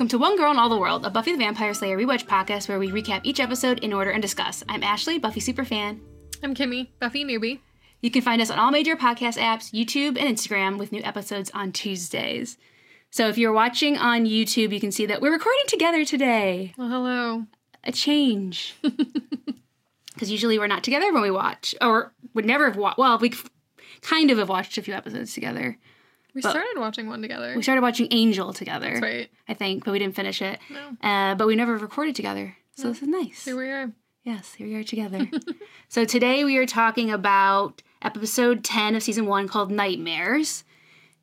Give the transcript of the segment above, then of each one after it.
welcome to One Girl in All the World, a Buffy the Vampire Slayer rewatch podcast where we recap each episode in order and discuss. I'm Ashley, Buffy superfan. I'm Kimmy, Buffy newbie. You can find us on all major podcast apps, YouTube, and Instagram with new episodes on Tuesdays. So if you're watching on YouTube, you can see that we're recording together today. Well, hello. A change. Because usually we're not together when we watch, or would never have watched. Well, we kind of have watched a few episodes together. We But- started watching one together. We started watching Angel together, That's right. I think, but we didn't finish it. No. Uh, but we never recorded together. So this is nice. Here we are. Yes, here we are together. so today we are talking about episode 10 of season 1 called Nightmares.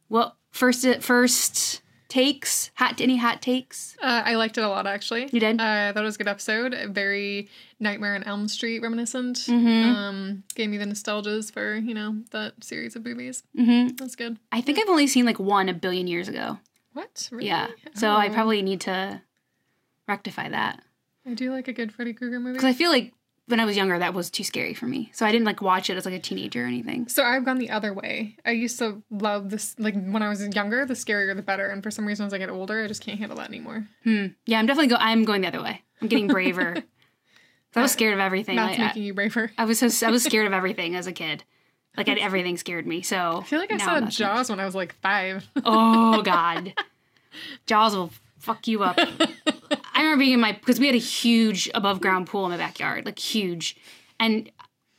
What first first takes? Hot any hot takes? Uh, I liked it a lot, actually. You did? Uh, I thought it was a good episode. Very Nightmare on Elm Street reminiscent. Mhm. Um, gave me the nostalgias for, you know, that series of movies. Mhm. That's good. I think I've only seen like one a billion years ago. What? Really? Yeah. So I Oh. probably need to rectify that I do like a good Freddy Krueger movie. cuz I feel like when I was younger that was too scary for me. So I didn't like watch it as like a teenager or anything. So I've gone the other way. I used to love this, like when I was younger, the scarier the better. And for some reason, as I get older, I just can't handle that anymore. Hmm. Yeah, I'm definitely go I'm going the other way. I'm getting braver. I was scared of everything. That's Like, I- making you braver. I was so I was scared of everything as a kid. Like I, everything scared me. So I feel like I saw I'm not so much. Jaws when I was like five. Oh God, Jaws will fuck you up. I remember being in my because we had a huge above ground pool in my backyard, like huge, and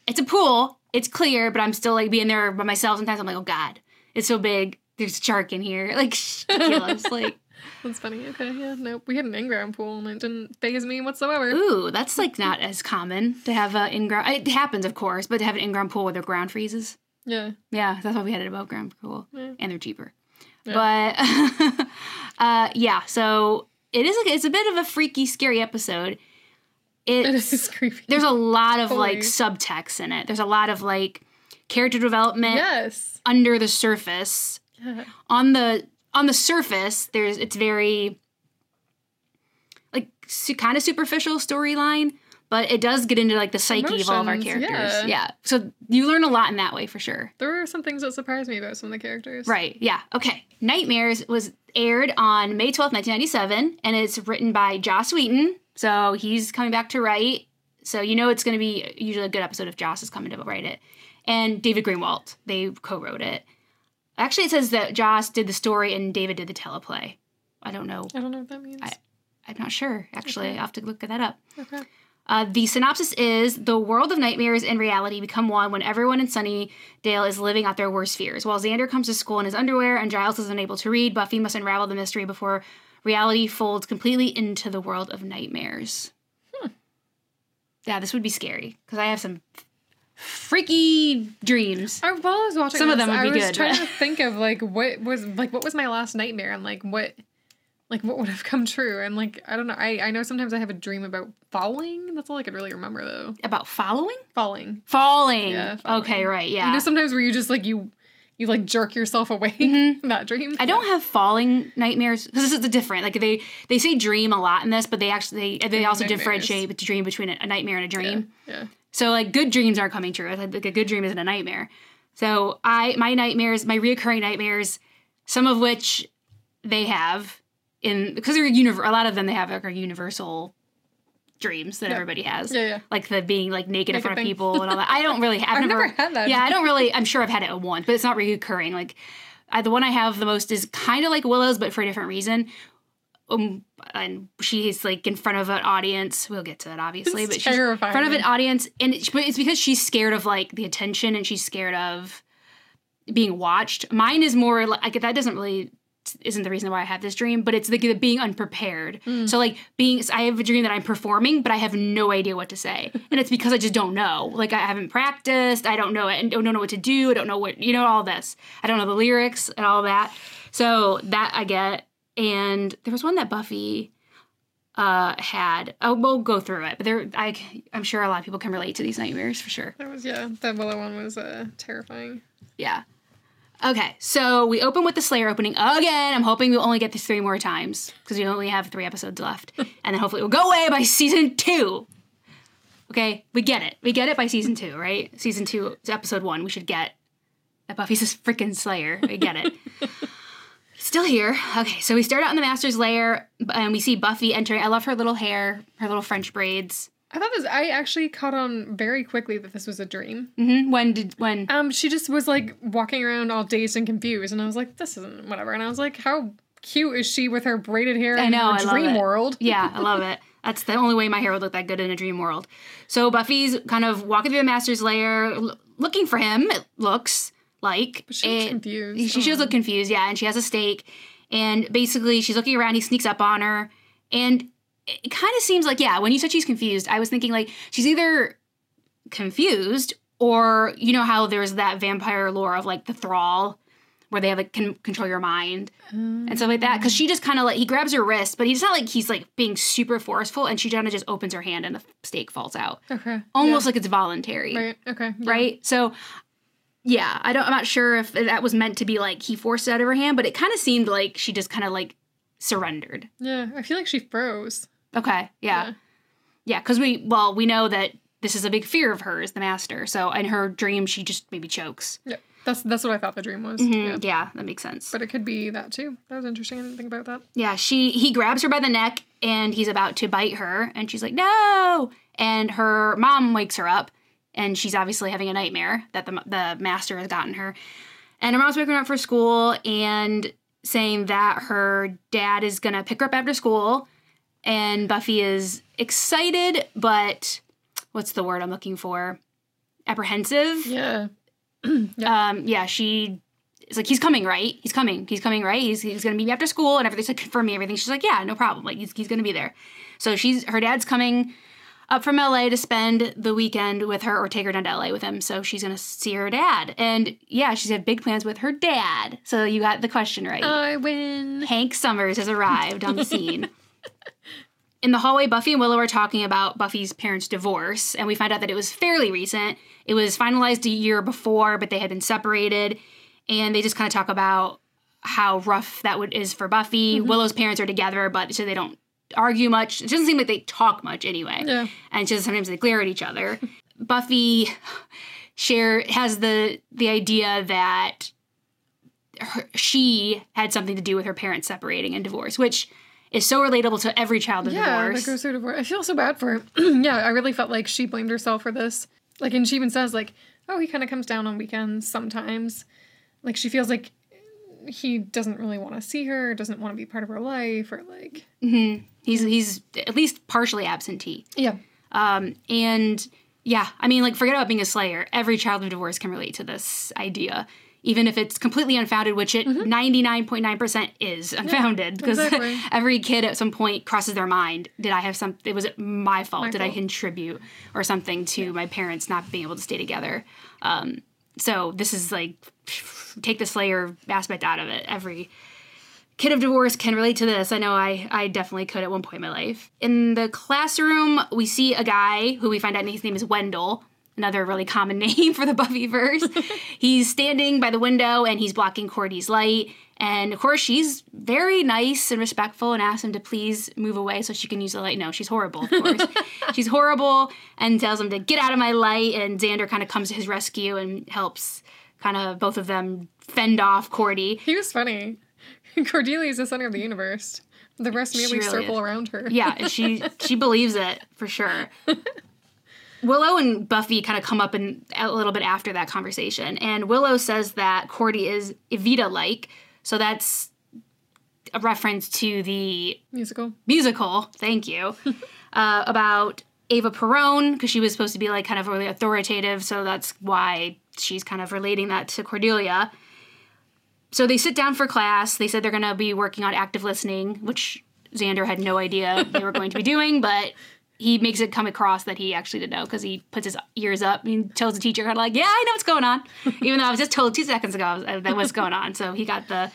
it's a pool. It's clear, but I'm still like being there by myself. Sometimes I'm like, oh God, it's so big. There's a shark in here. Like ridiculous. like That's funny. Okay, yeah, nope. We had an in-ground pool and it didn't phase me whatsoever. ooh, that's like not as common to have an in ground. It happens, of course, but to have an in ground pool where the ground freezes. Yeah. Yeah, that's why we had an above ground pool, Yeah. and they're cheaper. Yeah. But uh, yeah, so it is it's a bit of a freaky, scary episode. It It's is creepy. there's a lot of like subtext in it. There's a lot of like character development yes. under the surface. Yeah. On the on the surface, there's it's very like su- kind of superficial storyline, but it does get into like the psyche of all of our characters. yeah. yeah, so you learn a lot in that way for sure. There were some things that surprised me about some of the characters. Right. Yeah. Okay. Nightmares was aired on May twelfth, 1997, and it's written by Joss Whedon. So he's coming back to write. So you know it's going to be usually a good episode if Joss is coming to write it. And David Greenwalt, they co-wrote it. Actually, it says that Joss did the story and David did the teleplay. I don't know. I don't know what that means. I- I'm not sure. Actually, Okay. I'll have to look that up. okay. Uh, the synopsis is the world of nightmares and reality become one when everyone in Sunnydale is living out their worst fears. While Xander comes to school in his underwear and Giles is unable to read, Buffy must unravel the mystery before reality folds completely into the world of nightmares. Hmm. Yeah, this would be scary because I have some freaky dreams. I, while I was watching Some of them would I be was good, trying to think of like what was like what was my last nightmare and like what like what would have come true and like I don't know. I I know sometimes I have a dream about falling. That's all I could really remember though. About following? Falling. Falling. Yeah, falling. Okay, right. Yeah. You know sometimes where you just like you you like jerk yourself awake Mhm. from that dream. I don't have falling nightmares because this is the different. Like they they say dream a lot in this, but they actually they, they also Nightmares. differentiate the dream between a, nightmare and a dream. Yeah. So like good dreams aren't coming true. Like a good dream isn't a nightmare. So I my nightmares, my reoccurring nightmares, some of which they have in because they're univer- a lot of them they have like are universal dreams that Yeah. everybody has. Yeah, yeah. Like the being like naked, in front thing. of people and all that. I don't really. I've, I've never, never had that. Yeah, I don't really. I'm sure I've had it once, but it's not reoccurring. Like I, the one I have the most is kind of like Willow's, but for a different reason. Um, and she's like in front of an audience. We'll get to that obviously, It's but she's in front of an audience, and it's, but it's because she's scared of like the attention, and she's scared of being watched. Mine is more like that doesn't really isn't the reason why I have this dream, but it's the, the being unprepared. Mm. So like being, I have a dream that I'm performing, but I have no idea what to say, and it's because I just don't know. Like I haven't practiced, I don't know it, and don't know what to do. I don't know what you know all this. I don't know the lyrics and all that. So that I get. And there was one that Buffy uh had. Oh, we'll go through it, but there, I, I'm sure a lot of people can relate to these nightmares for sure. That was yeah. That Willow one was uh, terrifying. Yeah. Okay, so we open with the Slayer opening again. I'm hoping we'll only get this three more times because we only have three episodes left, and then hopefully it will go away by season two. Okay, we get it. We get it by season two, right? Season two, episode one. We should get that Buffy's a freaking Slayer. We get it. Still here. Okay, so we start out in the master's lair and we see Buffy entering. I love her little hair, her little French braids. I thought this. I actually caught on very quickly that this was a dream. hmm When did when? Um, she just was like walking around all dazed and confused, and I was like, "This isn't whatever." And I was like, "How cute is she with her braided hair I in know, I love dream it. world?" Yeah, I love it. That's the only way my hair would look that good in a dream world. So Buffy's kind of walking through the master's lair, l- looking for him. It looks like But she And- confused. She, she does look confused, yeah, and she has a stake. And basically, she's looking around. He sneaks up on her, and it kind of seems like, yeah, when you said she's confused, I was thinking like she's either confused or you know how there's that vampire lore of like the thrall, where they have like can control your mind and stuff like that. Because she just kind of like he grabs her wrist, but he's not like he's like being super forceful, and she kind of just opens her hand and the stake falls out, Okay. almost like it's voluntary Right. Okay. yeah. right? So yeah, I don't I'm not sure if that was meant to be like he forced it out of her hand, but it kind of seemed like she just kind of like surrendered. Yeah. I feel like she froze. Okay. Yeah. Yeah, cuz we well, we know that this is a big fear of hers, the master. So in her dream she just maybe chokes. Yeah. That's that's what I thought the dream was. Mhm, Yeah. Yeah, that makes sense. But it could be that too. That was interesting. I didn't think about that. Yeah, she he grabs her by the neck and he's about to bite her and she's like, "No!" And her mom wakes her up and she's obviously having a nightmare that the the master has gotten her. And her mom's waking her up for school and saying that her dad is going to pick her up after school and Buffy is excited but what's the word I'm looking for? Apprehensive. Yeah. Um, yeah, she is like, he's coming, right? He's coming. He's coming, right? He's, he's gonna meet me after school and everything's like confirm me everything. She's like, yeah, no problem. Like he's, he's gonna be there. So she's her dad's coming up from LA to spend the weekend with her or take her down to LA with him. So she's gonna see her dad. And yeah, she's had big plans with her dad. So you got the question right. I win. Hank Summers has arrived on the scene. In the hallway, Buffy and Willow are talking about Buffy's parents' divorce, and we find out that it was fairly recent. It was finalized a year before, but they had been separated, and they just kind of talk about how rough that would, is for Buffy. Mm-hmm. Willow's parents are together, but so they don't argue much. It doesn't seem like they talk much anyway Yeah. and just sometimes they glare at each other. Buffy share has the the idea that her, she had something to do with her parents separating and divorce, which is so relatable to every child of Yeah, divorce. that goes through divorce. I feel so bad for her. yeah, I really felt like she blamed herself for this. Like, and she even says like, "Oh, he kind of comes down on weekends sometimes." Like, she feels like he doesn't really want to see her, doesn't want to be part of her life, or like, Mhm. He's he's at least partially absentee. yeah, Um, and yeah, I mean, like, forget about being a slayer. Every child of divorce can relate to this idea, even if it's completely unfounded, which it 99.9% is unfounded because exactly. every kid at some point crosses their mind did I have some, it was my fault? My did I contribute or something to my parents not being able to stay together? Um, so this is like, take the slayer aspect out of it. Every kid of divorce can relate to this. I know I, I definitely could at one point in my life. In the classroom, we see a guy who we find out his name is Wendell, another really common name for the Buffyverse. he's standing by the window and he's blocking Cordy's light. And of course, she's very nice and respectful and asks him to please move away so she can use the light. No, she's horrible, of course. she's horrible and tells him to get out of my light. And Xander kind of comes to his rescue and helps kind of both of them fend off Cordy. he was funny. Cordelia is the center of the universe. The rest merely really circle is. around her. yeah, she she believes it for sure. Willow and Buffy kind of come up in a little bit after that conversation, and Willow says that Cordy is Evita like, so that's a reference to the Musical. musical. Thank you uh, about Eva Perón because she was supposed to be like kind of really authoritative, so that's why she's kind of relating that to Cordelia. So they sit down for class. They said they're going to be working on active listening, which Xander had no idea they were going to be doing, but he makes it come across that he actually didn't know because he puts his ears up and tells the teacher kind of like, "Yeah, I know what's going on," even though I was just told two seconds ago uh, that was going on. So he got the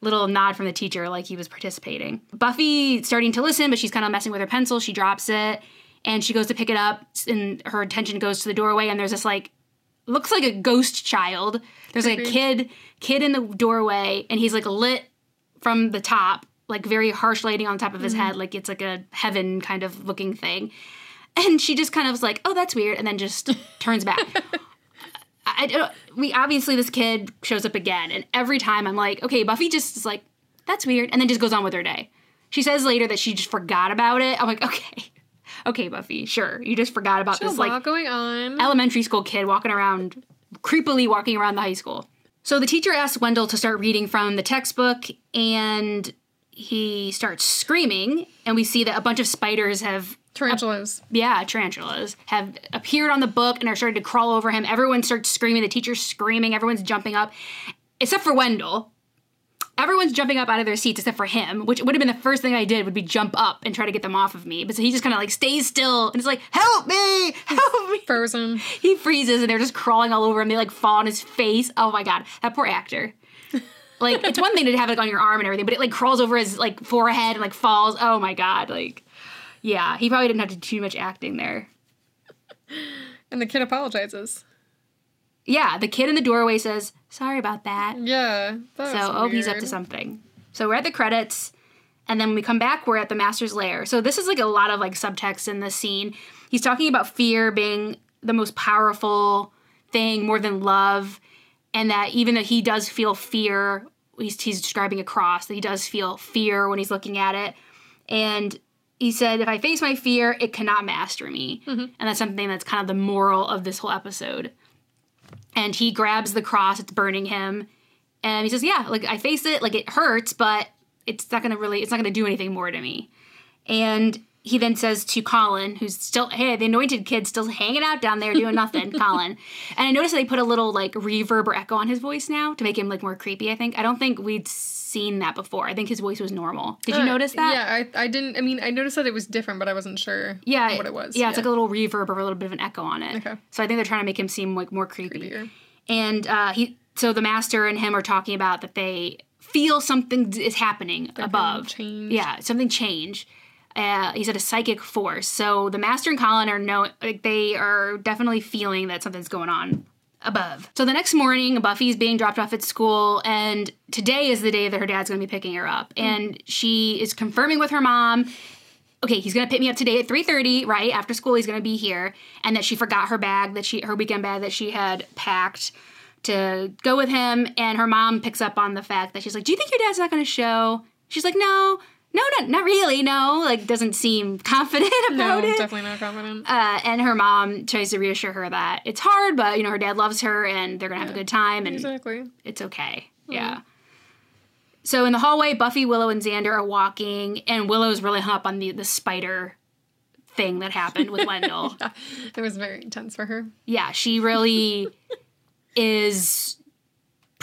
little nod from the teacher like he was participating. Buffy starting to listen, but she's kind of messing with her pencil. She drops it and she goes to pick it up, and her attention goes to the doorway, and there's this like looks like a ghost child. There's like a kid kid in the doorway, and he's like lit from the top, like very harsh lighting on top of his mm-hmm. head, like it's like a heaven kind of looking thing. And she just kind of was like, "Oh, that's weird," and then just turns back. I, I. We obviously this kid shows up again, and every time I'm like, "Okay, Buffy just is like that's weird, and then just goes on with her day. She says later that she just forgot about it. I'm like, okay, okay, Buffy, sure, you just forgot about There's this like going on. elementary school kid walking around, creepily walking around the high school. So the teacher asks Wendell to start reading from the textbook, and he starts screaming, and we see that a bunch of spiders have Tarantulas. yeah, tarantulas have appeared on the book and are starting to crawl over him. Everyone starts screaming. The teacher's screaming. Everyone's jumping up, except for Wendell. Everyone's jumping up out of their seats except for him, which would have been the first thing I did would be jump up and try to get them off of me. But so he just kind of like stays still and it's like, "Help me! Help me!" Frozen. He freezes and they're just crawling all over him. They like fall on his face. Oh my god, that poor actor. Like it's one thing to have it on your arm and everything, but it like crawls over his like forehead and like falls. Oh my god, like yeah, he probably didn't have to do too much acting there. And the kid apologizes. Yeah, the kid in the doorway says, "Sorry about that." Yeah. That So, oh, he's up to something. So we're at the credits, and then when we come back, we're at the master's lair. So this is like a lot of like subtext in this scene. He's talking about fear being the most powerful thing, more than love, and that even though he does feel fear, he's, he's describing a cross that he does feel fear when he's looking at it, and he said, "If I face my fear, it cannot master me," mm-hmm. and that's something that's kind of the moral of this whole episode. And he grabs the cross; it's burning him, and he says, "Yeah, like I face it, like it hurts, but it's not gonna really, it's not gonna do anything more to me." And he then says to Colin, who's still, hey, the anointed kid's still hanging out down there doing nothing, Colin. And I noticed that they put a little like reverb or echo on his voice now to make him like more creepy. I think I don't think we'd seen that before. I think his voice was normal. Did you Uh, notice that? Yeah, I, I didn't. I mean, I noticed that it was different, but I wasn't sure. Yeah, what it was. Yeah, it's like a little reverb or a little bit of an echo on it. Okay. So I think they're trying to make him seem like more creepy. Creepier. And uh, he, so the master and him are talking about that they feel something is happening above. change. Yeah, something change. Uh, he said a psychic force. So the master and Colin are know like they are definitely feeling that something's going on above. So the next morning, Buffy's being dropped off at school, and today is the day that her dad's going to be picking her up, and she is confirming with her mom. Okay, he's gonna pick me up today at three thirty. Right after school, he's gonna be here, and that she forgot her bag that she her weekend bag that she had packed to go with him. And her mom picks up on the fact that she's like, "Do you think your dad's not gonna show?" She's like, "No, no, not not really. No, like doesn't seem confident No, about it." No, definitely not confident. Uh, and her mom tries to reassure her that it's hard, but you know her dad loves her, and they're gonna have a good time, and exactly. it's okay. Yeah. So in the hallway, Buffy, Willow, and Xander are walking, and Willow's really hung up on the the spider thing that happened with Wendell. Yeah, it was very intense for her. yeah, she really is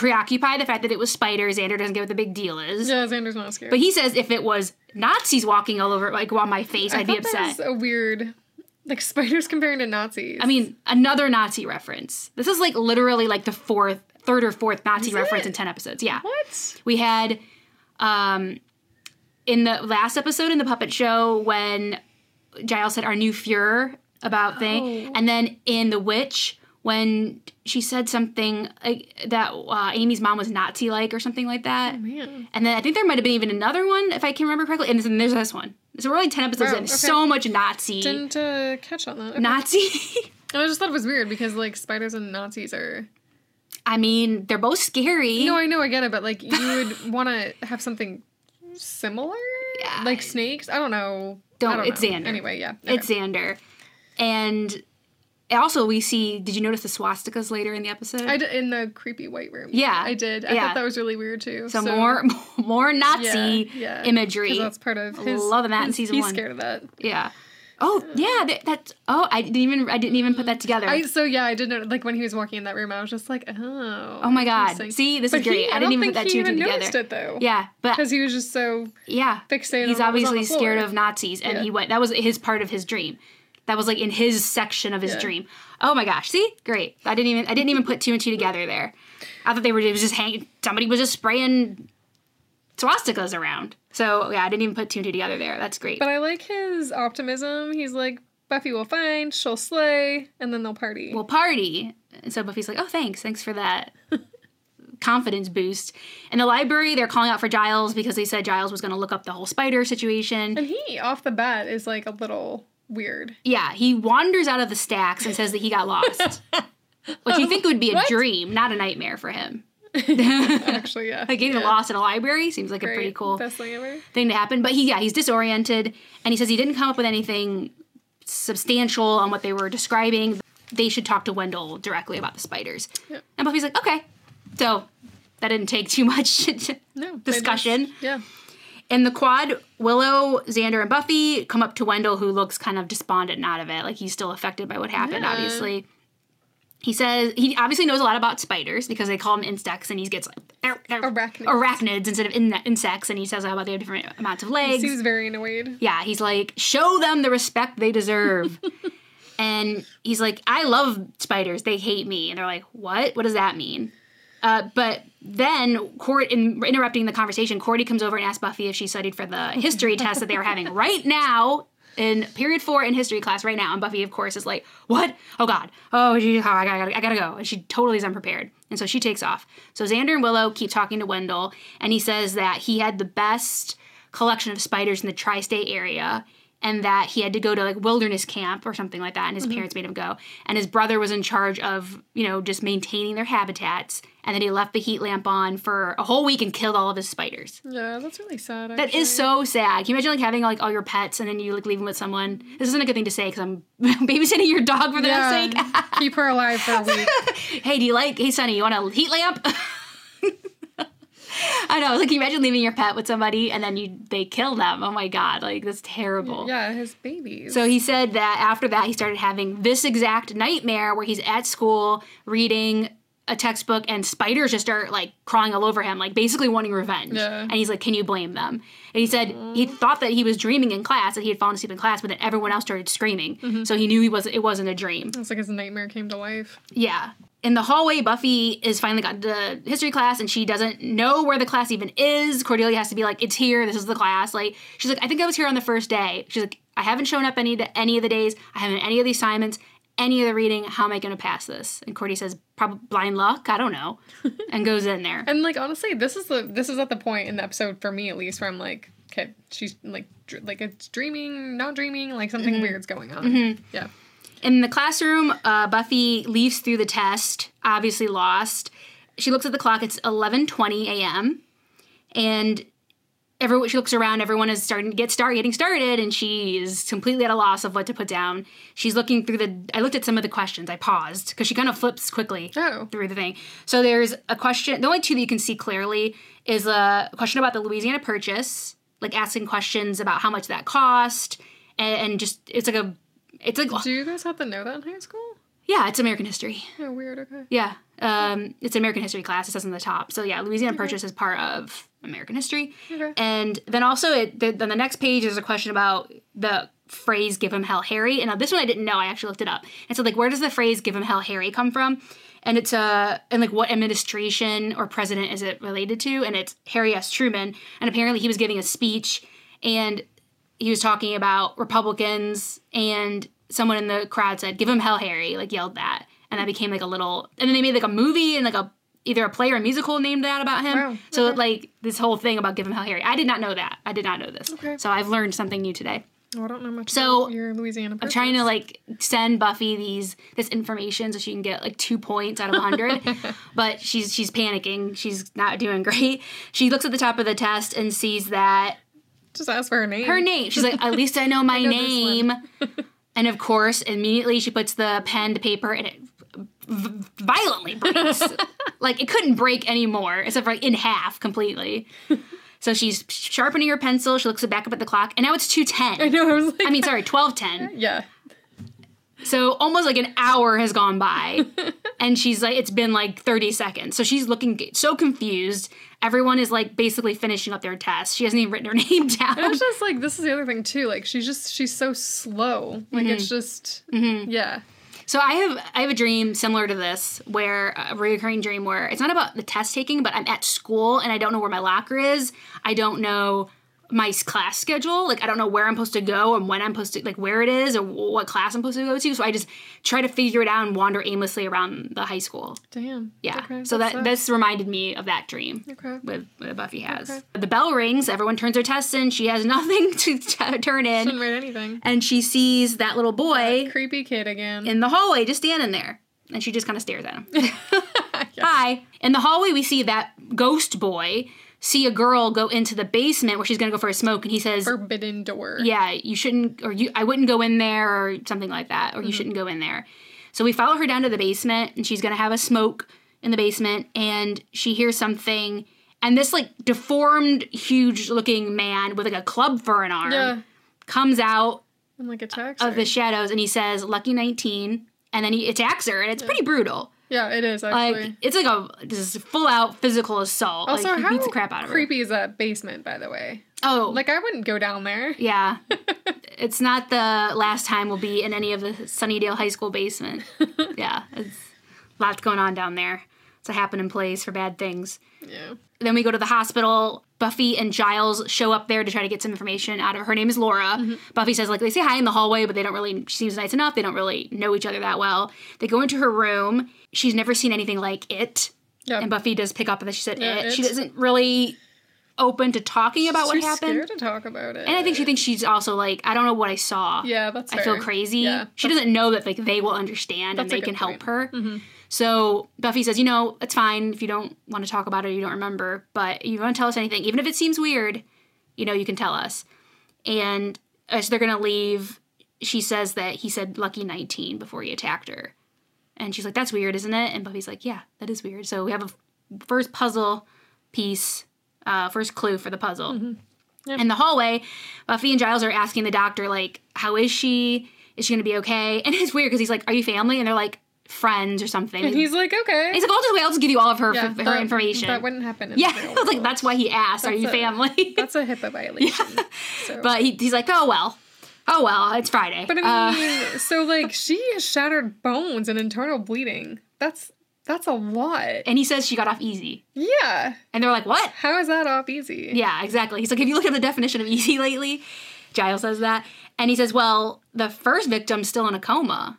preoccupied the fact that it was spiders. Xander doesn't get what the big deal is. Yeah, Xander's not scared. But he says if it was Nazis walking all over, like on my face, I I'd be that upset. was a weird, like spiders comparing to Nazis. I mean, another Nazi reference. This is like literally like the fourth, third or fourth Nazi Is reference it? in 10 episodes. Yeah. what? We had um in the last episode in the puppet show when Giles said our new Fuhrer about thing, Oh. and then in The Witch when she said something like that uh, Amy's mom was Nazi like or something like that. Man, And then I think there might have been even another one if I can remember correctly. And then there's this one. So we're only 10 episodes Wow, in. okay. So much Nazi. didn't uh, catch on that. Okay. Nazi. I just thought it was weird because like spiders and Nazis are. I mean, they're both scary. No, I know, I get it, but like you would want to have something similar, Yeah. like snakes. I don't know. Don't- I don't it's know. Xander. Anyway, yeah. It's Xander. And also, we see. Did you notice the swastikas later in the episode? I did in the creepy white room. Yeah, I did. I yeah. thought that was really weird too. so, more, more Nazi yeah, yeah. imagery. that's part of his. Loving that in his- season he's one. scared of that. Yeah. Oh yeah, that, that's. Oh, I didn't even. I didn't even put that together. I so yeah, I didn't like when he was walking in that room. I was just like, oh. oh my god. See, this But is great. he- I, I didn't even put think that he two and two even together. noticed it though. Yeah, but because he was just so yeah, fixated. he's on what on obviously scared of Nazis, and Yeah. he went. That was his part of his dream. That was like in his section of his Yeah. dream. Oh my gosh! See, great. I didn't even. I didn't even put two and two together there. I thought they were. It was just hanging. Somebody was just spraying swastikas around. So yeah, I didn't even put two and two together there. That's great. But I like his optimism. He's like, Buffy will find, she'll slay, and then they'll party. we'll party. And so Buffy's like, oh, thanks. Thanks for that confidence boost. In the library, they're calling out for Giles because they said Giles was going to look up the whole spider situation. and he, off the bat, is like a little weird. Yeah, he wanders out of the stacks and says that he got lost. Which you think would be a What? dream, not a nightmare for him. Actually, yeah. like getting yeah. lost in a library seems like a pretty cool Best thing ever. thing to happen. But he, yeah, he's disoriented, and he says he didn't come up with anything substantial on what they were describing. They should talk to Wendell directly about the spiders. Yeah. And Buffy's like, okay. So that didn't take too much No discussion. just- yeah. In the quad, Willow, Xander, and Buffy come up to Wendell, who looks kind of despondent and out of it. Like he's still affected by what happened, Yeah. obviously. He says he obviously knows a lot about spiders because they call them insects, and he gets like Arachnids. arachnids instead of in- insects, and he says how about they have different amounts of legs. Seems very annoyed. yeah, he's like, show them the respect they deserve. and he's like, I love spiders. They hate me. And they're like, what? What does that mean? Uh, but then, Cord, in interrupting the conversation, Cordy comes over and asks Buffy if she studied for the history test that they are having right now in period four in history class right now. And Buffy, of course, is like, "What? Oh God! Oh, gee, oh, I, gotta, I gotta go!" And she totally is unprepared, and so she takes off. So Xander and Willow keep talking to Wendell, and he says that he had the best collection of spiders in the tri-state area and that he had to go to like wilderness camp or something like that and his mm-hmm. parents made him go and his brother was in charge of you know just maintaining their habitats and then he left the heat lamp on for a whole week and killed all of his spiders Yeah, that's really sad. that is so sad can you imagine like having like all your pets and then you like leave them with someone this isn't a good thing to say because i'm babysitting your dog for the yeah. sake Keep her alive for a week. hey do you like hey sonny you want a heat lamp I know, like, can you imagine leaving your pet with somebody and then you they kill them? Oh my god, like that's terrible. yeah, his babies. So he said that after that, he started having this exact nightmare where he's at school reading a textbook and spiders just start like crawling all over him, like basically wanting revenge. Yeah. And he's like, Can you blame them? And he said he thought that he was dreaming in class, that he had fallen asleep in class, but then everyone else started screaming. Mm-hmm. So he knew he was it wasn't a dream. it's like his nightmare came to life. Yeah. In the hallway, Buffy is finally got to history class and she doesn't know where the class even is. Cordelia has to be like, it's here, this is the class. Like, she's like, I think I was here on the first day. She's like, I haven't shown up any any of the days. I haven't any of the assignments, any of the reading. How am I going to pass this? And Cordy says, probably blind luck. I don't know. and goes in there. And like honestly, this is the this is at the point in the episode for me at least where I'm like, okay, she's like dr- like it's dreaming, not dreaming, like something Mm-hmm. weird's going on. Yeah. In the classroom, uh, Buffy leaves through the test, obviously lost. She looks at the clock. It's 11:20 a.m. and everyone she looks around. Everyone is starting to get start getting started, and she is completely at a loss of what to put down. She's looking through the. I looked at some of the questions. I paused because she kind of flips quickly Oh. through the thing. So there's a question. The only two that you can see clearly is a question about the Louisiana Purchase, like asking questions about how much that cost, and, and just it's like a. It's like Do you guys have to know that in high school? yeah, it's American history. Oh, weird. Okay. Yeah, um, it's an American history class. It says on the top. So yeah, Louisiana Purchase is part of American history. Okay. And then also, it, the, then the next page is a question about the phrase "Give him hell, Harry." And now this one I didn't know. I actually looked it up. And so like, where does the phrase "Give him hell, Harry" come from? And it's uh, and like what administration or president is it related to? And it's Harry S. Truman. And apparently he was giving a speech, and he was talking about Republicans, and someone in the crowd said, "Give him hell, Harry!" Like yelled that, and that became like a little. And then they made like a movie and like a either a play or a musical named that about him. Wow, So okay. like this whole thing about "Give him hell, Harry." I did not know that. I did not know this. Okay. So I've learned something new today. Oh, I don't know much. So, your Louisiana. I'm trying to like send Buffy these this information so she can get like two points out of a hundred, but she's she's panicking. She's not doing great. She looks at the top of the test and sees that just ask for her name. her name. She's like, at least I know my know name. and of course, immediately she puts the pen to paper and it v- violently breaks. like it couldn't break anymore, except for like in half completely. So she's sharpening her pencil. She looks back up at the clock, and now it's two I know. I was like, I mean, sorry, twelve ten. yeah. So almost like an hour has gone by, and she's like, it's been like thirty seconds. So she's looking so confused. Everyone is like basically finishing up their test. She hasn't even written her name down. And it's just like this is the other thing too. Like she's just she's so slow. Like it's Mm-hmm. just yeah. So I have I have a dream similar to this, where a recurring dream where it's not about the test taking, but I'm at school and I don't know where my locker is. I don't know my class schedule. Like I don't know where I'm supposed to go and when I'm supposed to like where it is or what class I'm supposed to go to. So I just try to figure it out and wander aimlessly around the high school. Damn. Yeah. Okay, so that this reminded me of that dream. Okay. With what Buffy has. Okay. The bell rings. Everyone turns their tests in. She has nothing to t- turn in, Didn't write anything. and she sees that little boy Creepy kid again. in the hallway just standing there. And she just kind of stares at him. Hi. In the hallway, we see that ghost boy see a girl go into the basement where she's gonna go for a smoke, and he says, Forbidden door. "Yeah, you shouldn't, or you, I wouldn't go in there, or something like that, or you mm-hmm. shouldn't go in there." So we follow her down to the basement, and she's gonna have a smoke in the basement, and she hears something, and this like deformed, huge-looking man with like a club for an arm Yeah. comes out And like attacks of her. the shadows, and he says, "Lucky 19," and then he attacks her, and it's pretty brutal. Yeah, it is actually. Like it's like a just full out physical assault. also, like he how beats the crap out of her. creepy is that basement, by the way? Oh, Like, I wouldn't go down there. yeah. it's not the last time we'll be in any of the Sunnydale High School basement. yeah, it's lots going on down there. It's a happening place for bad things. Yeah. Then we go to the hospital. Buffy and Giles show up there to try to get some information out of her. Her name is Laura. Mm-hmm. Buffy says like they say hi in the hallway, but they don't really. She seems nice enough. They don't really know each other that well. They go into her room. She's never seen anything like it. Yeah. And Buffy does pick up that she said Yeah, it. She it's- doesn't really open to talking about what happened. scared to talk about it. And I think she thinks she's also like, I don't know what I saw. Yeah, that's I feel crazy. Yeah, she doesn't know that like they will understand and they can help her. Mm-hmm. So Buffy says, you know, it's fine if you don't want to talk about it, or you don't remember, but you want to tell us anything, even if it seems weird, you know, you can tell us. And as they're gonna leave, she says that he said lucky 19 before he attacked her. And she's like, that's weird, isn't it? And Buffy's like, yeah, that is weird. So we have a first puzzle piece, uh, first clue for the puzzle. Mm-hmm. In the hallway, Buffy and Giles are asking the doctor, like, how is she? Is she gonna be okay? And it's weird because he's like, are you family? And they're like, friends or something. And he's like, okay. He's like, I'll just wait. I'll just give you all of her yeah, her that- information. That wouldn't happen. In yeah, I was like, that's why he asked, "Are you a- family?" That's a HIPAA violation. So. but he, he's like, "Oh well, oh well, it's Friday." But I Uh, mean, so like she has shattered bones and internal bleeding. That's that's a lot. and he says she got off easy, Yeah. and they're like, "What?" How is that off easy? Yeah, exactly. He's like, "Have you looked at the definition of easy lately?" Giles says that, and he says, "Well, the first victim's still in a coma."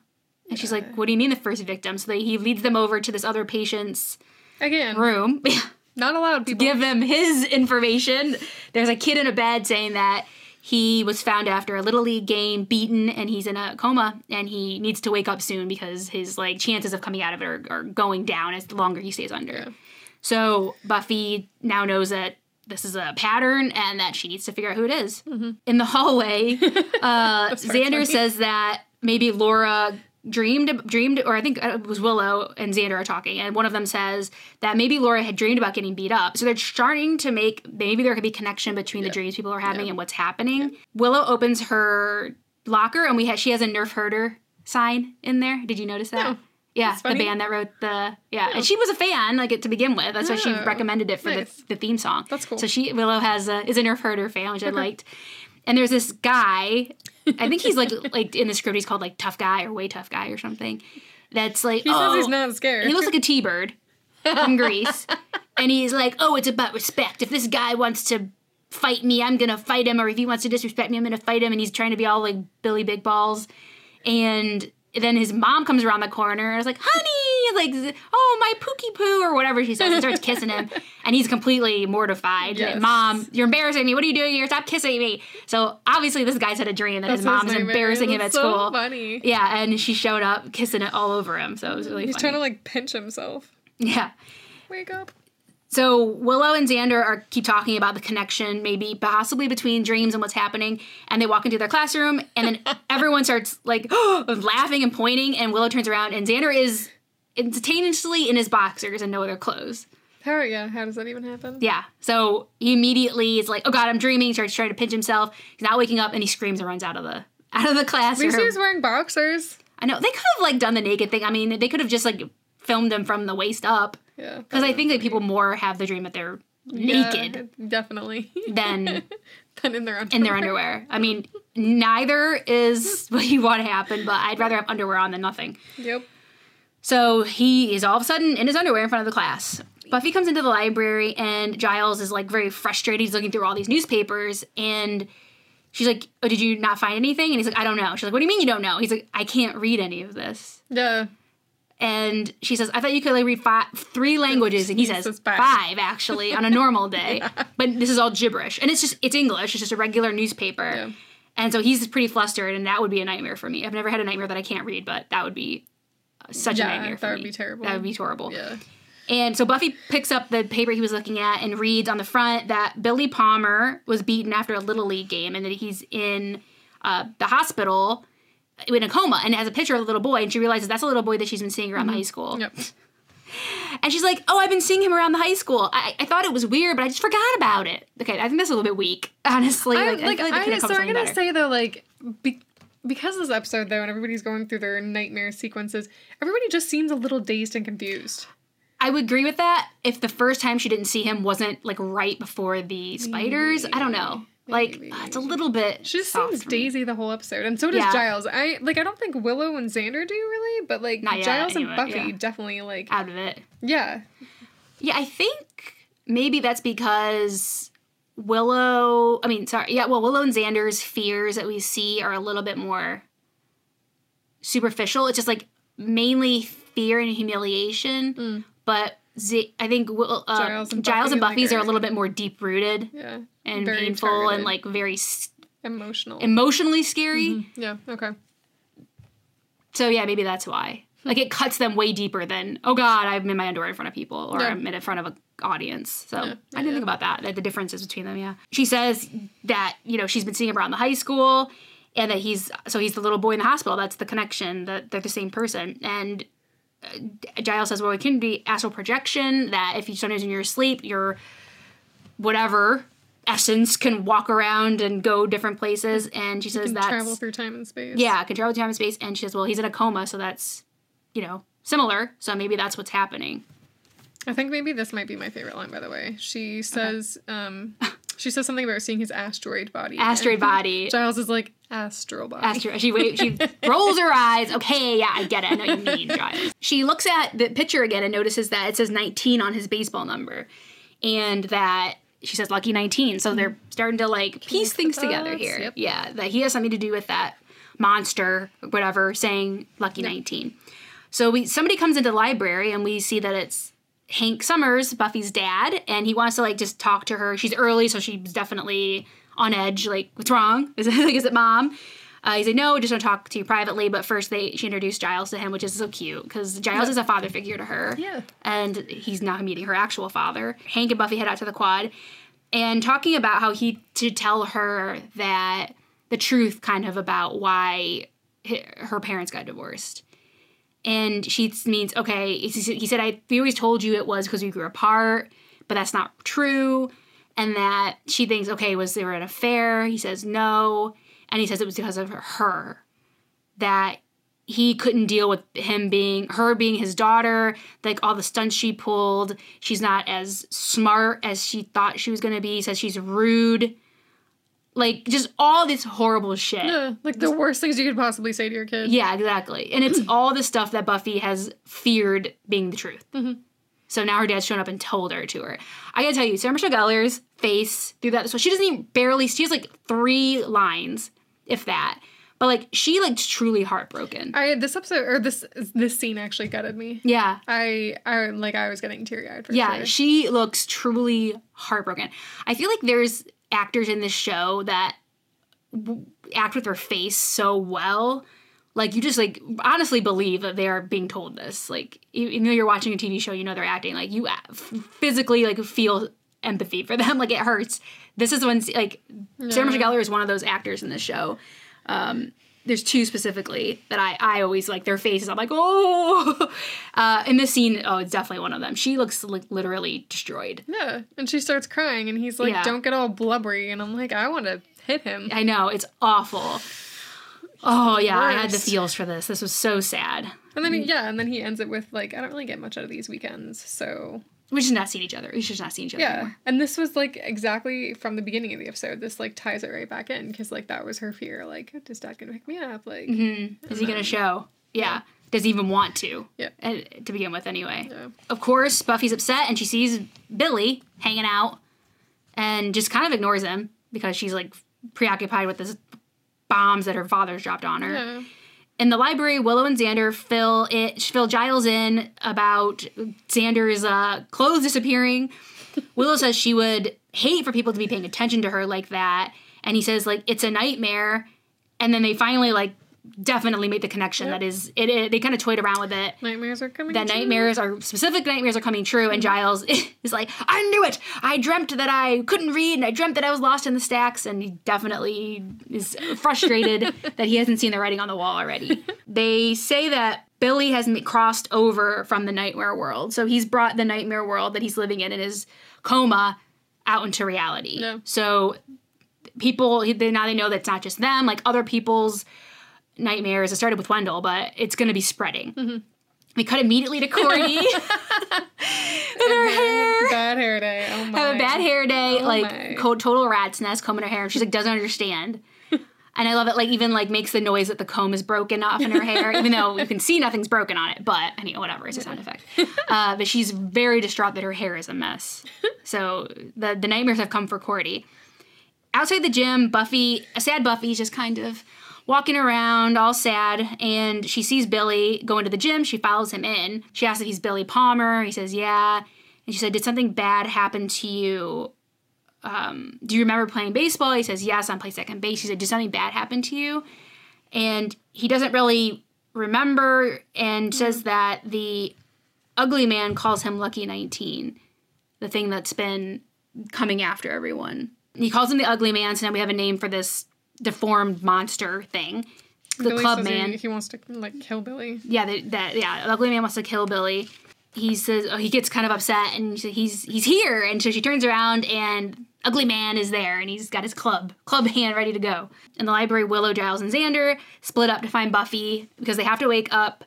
And she's like, "What do you mean the first victim?" So they, he leads them over to this other patient's Again, room. not allowed people. give them his information. There's a kid in a bed saying that he was found after a little league game, beaten, and he's in a coma, and he needs to wake up soon because his like chances of coming out of it are, are going down as the longer he stays under. Yeah. So Buffy now knows that this is a pattern and that she needs to figure out who it is. Mm-hmm. In the hallway, uh, Xander funny. says that maybe Laura dreamed dreamed or I think uh, it was Willow and Xander are talking and one of them says that maybe Laura had dreamed about getting beat up. So they're starting to make maybe there could be connection between the dreams people are having and what's happening. Willow opens her locker and we had she has a Nerf herder sign in there. Did you notice that? No. Yeah, the band that wrote the yeah, and she was a fan like it to begin with. That's why she Oh, recommended it for nice. the, the theme song. That's cool. So she Willow has a is a Nerf herder fan, which I liked. And there's this guy, I think he's like like in the script he's called like tough guy or way tough guy or something. That's like He oh, says he's oh, not scared. he looks like a T-bird from Grease, and he's like, "Oh, it's about respect. If this guy wants to fight me, I'm gonna fight him, or if he wants to disrespect me, I'm gonna fight him." And he's trying to be all like Billy Big Balls, and then his mom comes around the corner and is like, "Honey, like, oh my pookie poo or whatever she says," and starts kissing him, and he's completely mortified. Yes. Mom, you're embarrassing me. What are you doing here? Stop kissing me. So obviously, this guy's had a dream that That's his mom's embarrassing him at That's so school. Funny. Yeah, and she showed up kissing it all over him. So it was really He's funny. trying to like pinch himself. yeah. Wake up. So Willow and Xander are keep talking about the connection, maybe possibly between dreams and what's happening, and they walk into their classroom, and then everyone starts like laughing and pointing, and Willow turns around, and Xander is instantaneously in his boxers and no other clothes. How yeah, how does that even happen? Yeah, so he immediately is like, "Oh God, I'm dreaming." He starts trying to pinch himself. He's not waking up, and he screams and runs out of the out of the At classroom. least he was wearing boxers. I know they could have like done the naked thing. I mean, they could have just like filmed him from the waist up Yeah. because I think that people more have the dream that they're Yeah, naked definitely. than than in their underwear. in their underwear. I mean, neither is what you want to happen, but I'd rather have underwear on than nothing. Yep. So he is all of a sudden in his underwear in front of the class. Buffy comes into the library and Giles is like very frustrated. He's looking through all these newspapers and she's like, Oh, did you not find anything? And he's like, I don't know. She's like, What do you mean you don't know? He's like, I can't read any of this. Yeah. And she says, I thought you could like read five, three languages. And he says, five. five actually on a normal day. But this is all gibberish. And it's just, it's English. It's just a regular newspaper. Yeah. And so he's pretty flustered, and that would be a nightmare for me. I've never had a nightmare that I can't read, but that would be uh, such Yeah, a nightmare for that me. would be terrible. That would be horrible. Yeah. And so Buffy picks up the paper he was looking at and reads on the front that Billy Palmer was beaten after a Little League game and that he's in uh, the hospital in a coma and has a picture of a little boy. And she realizes that's a little boy that she's been seeing around the mm-hmm. high school. Yep. And she's like, Oh, I've been seeing him around the high school. I, I thought it was weird, but I just forgot about it. Okay, I think that's a little bit weak, honestly. I, Like, I like, feel like I, could have come so I'm gonna better. say though, like, be, because of this episode though, and everybody's going through their nightmare sequences, everybody just seems a little dazed and confused. I would agree with that if the first time she didn't see him wasn't like right before the spiders. I don't know. Like Maybe. it's a little bit. She just seems daisy the whole episode, and so does Yeah. Giles. I like. I don't think Willow and Xander do really, but like yet, Giles anyway, and Buffy yeah. definitely like. out of it. Yeah, Yeah, I think maybe that's because Willow. I mean, sorry. Yeah, well, Willow and Xander's fears that we see are a little bit more superficial. It's just like mainly fear and humiliation, mm. but. Z- I think Will- uh, Giles and Giles and Buffy, like, Buffy's are a little bit more deep rooted yeah, and painful targeted. and like very s- emotional. emotionally scary. yeah. Okay. So yeah, maybe that's why. Like it cuts them way deeper than oh god, I'm in my underwear in front of people or Yeah. I'm in front of an audience. So Yeah, I didn't yeah. think about that. That the differences between them. Yeah, she says that you know she's been seeing him around the high school, and that he's so he's the little boy in the hospital. That's the connection. That they're the same person. And Giles says, well, it can be astral projection. That if you sometimes in your sleep, your whatever essence can walk around and go different places. And she says that travel through time and space. yeah, can travel through time and space. And she says, well, he's in a coma, so that's, you know, similar. So maybe that's what's happening. I think maybe this might be my favorite line, by the way. She says, um, she says something about seeing his asteroid body. Asteroid body. Giles is like astral body. Astro- she wait, she rolls her eyes. Okay, yeah, I get it. I know you mean, Giles. She looks at the picture again and notices that it says 19 on his baseball number, and that she says lucky 19. So they're starting to like piece Connect things together here. yep. Yeah, that he has something to do with that monster, whatever, saying lucky 19. So we somebody comes into the library and we see that it's Hank Summers, Buffy's dad, and he wants to like just talk to her. She's early, so she's definitely on edge. Like, what's wrong? Is it like, is it mom? Uh, he's like, no, just want to talk to you privately. But first, they she introduced Giles to him, which is so cute because Giles is a father figure to her. Yeah. and he's now meeting her actual father. Hank and Buffy head out to the quad, and talking about how he to tell her that the truth, kind of about why her parents got divorced. And she means, okay, he said, I we always told you it was because we grew apart, but that's not true. And that she thinks, okay, was there an affair? He says, no. And he says it was because of her. That he couldn't deal with him being, her being his daughter, like all the stunts she pulled. She's not as smart as she thought she was going to be. He says she's rude. Like, just all this horrible shit. Yeah, like the worst things you could possibly say to your kid. Yeah, exactly. And it's all the stuff that Buffy has feared being the truth. Mm-hmm. So now her dad's shown up and told her to her. I gotta tell you, Sarah Michelle Gellar's face through that. So she doesn't even barely. She has like three lines, if that. But like she like truly heartbroken. I this episode or this this scene actually gutted me. Yeah, I I like I was getting teary eyed for yeah. sure. She looks truly heartbroken. I feel like there's actors in this show that w- act with their face so well. Like you just like honestly believe that they are being told this. Like you, you know you're watching a TV show, you know they're acting. Like you physically like feel empathy for them. Like it hurts. This is when like Sarah Michelle Gellar is one of those actors in this show. Um, there's two specifically that I I always like their faces. I'm like oh. Uh, in this scene, oh, it's definitely one of them. She looks like literally destroyed. Yeah, and she starts crying, and he's like, Yeah. "Don't get all blubbery," and I'm like, "I want to hit him." I know it's awful. Oh yeah, I had the feels for this. This was so sad. And then he, yeah, and then he ends it with like, "I don't really get much out of these weekends," so We should not seen each other. We should not seen each other yeah. anymore. And this was like exactly from the beginning of the episode. This like ties it right back in because like that was her fear. Like, is dad gonna pick me up? Like, Is he gonna show? Yeah. Does he even want to? Yeah. Uh, to begin with, anyway. Yeah. Of course, Buffy's upset and she sees Billy hanging out, and just kind of ignores him because she's like preoccupied with this bombs that her father's dropped on her. yeah. in the library, Willow and Xander fill it fill Giles in about Xander's uh, clothes disappearing. Willow says she would hate for people to be paying attention to her like that, and he says like it's a nightmare. And then they finally like definitely made the connection that is it, it they kind of toyed around with it Nightmares are coming. that true. nightmares are specific nightmares are coming true Mm-hmm. and giles is like i knew it i dreamt that i couldn't read and i dreamt that i was lost in the stacks and he definitely is frustrated that he hasn't seen the writing on the wall already they say that billy has crossed over from the nightmare world so he's brought the nightmare world that he's living in in his coma out into reality Yeah. so people they, now they know that it's not just them like other people's nightmares it started with wendell but it's going to be spreading Mm-hmm. we cut immediately to Courtney and her hair. Bad hair day. Oh my. Have a bad hair day, Oh like co- total rat's nest combing her hair. And she's like doesn't understand. And I love it, like even like makes the noise that the comb is broken off in her hair, even though you can see nothing's broken on it. But anyway, whatever, it's a sound effect. Uh, but she's very distraught that her hair is a mess. So the the nightmares have come for Cordy. Outside the gym, Buffy, a sad Buffy, is just kind of walking around, all sad, and she sees Billy going to the gym. She follows him in. She asks if he's Billy Palmer. He says, "Yeah." And she said, "Did something bad happen to you um, do you remember playing baseball? He says, yes, I play second base. She said, did something bad happen to you? And he doesn't really remember and says that the ugly man calls him Lucky 19, the thing that's been coming after everyone. He calls him the ugly man, so now we have a name for this deformed monster thing. The Billy club man. He, he wants to like kill Billy. Yeah, that, that yeah, the ugly man wants to kill Billy. He says oh, he gets kind of upset and he's he's here, and so she turns around and ugly man is there, and he's got his club club hand ready to go. In the library, Willow, Giles, and Xander split up to find Buffy because they have to wake up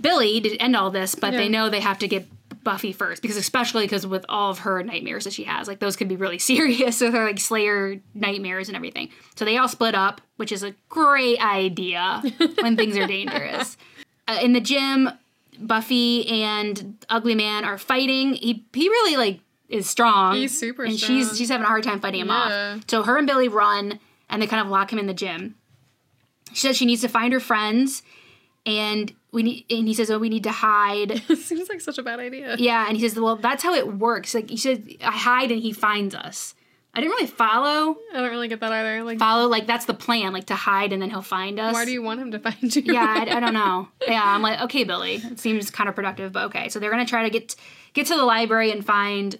Billy to end all this, but they know they have to get Buffy first because especially because with all of her nightmares that she has, like those could be really serious. So they're like Slayer nightmares and everything. So they all split up, which is a great idea when things are dangerous. Uh, in the gym, Buffy and Ugly Man are fighting. He he really like is strong. He's super and strong. she's she's having a hard time fighting him Yeah. off. So her and Billy run and they kind of lock him in the gym. She says she needs to find her friends, and we need. And he says, "Oh, we need to hide." It seems like such a bad idea. yeah, and he says, "Well, that's how it works." Like he said, "I hide and he finds us." I didn't really follow I don't really get that either. Like, follow like that's the plan, like to hide and then he'll find us. why do you want him to find you? yeah, I, I don't know. Yeah, I'm like, okay, Billy. It seems counterproductive, but okay. So they're gonna try to get get to the library and find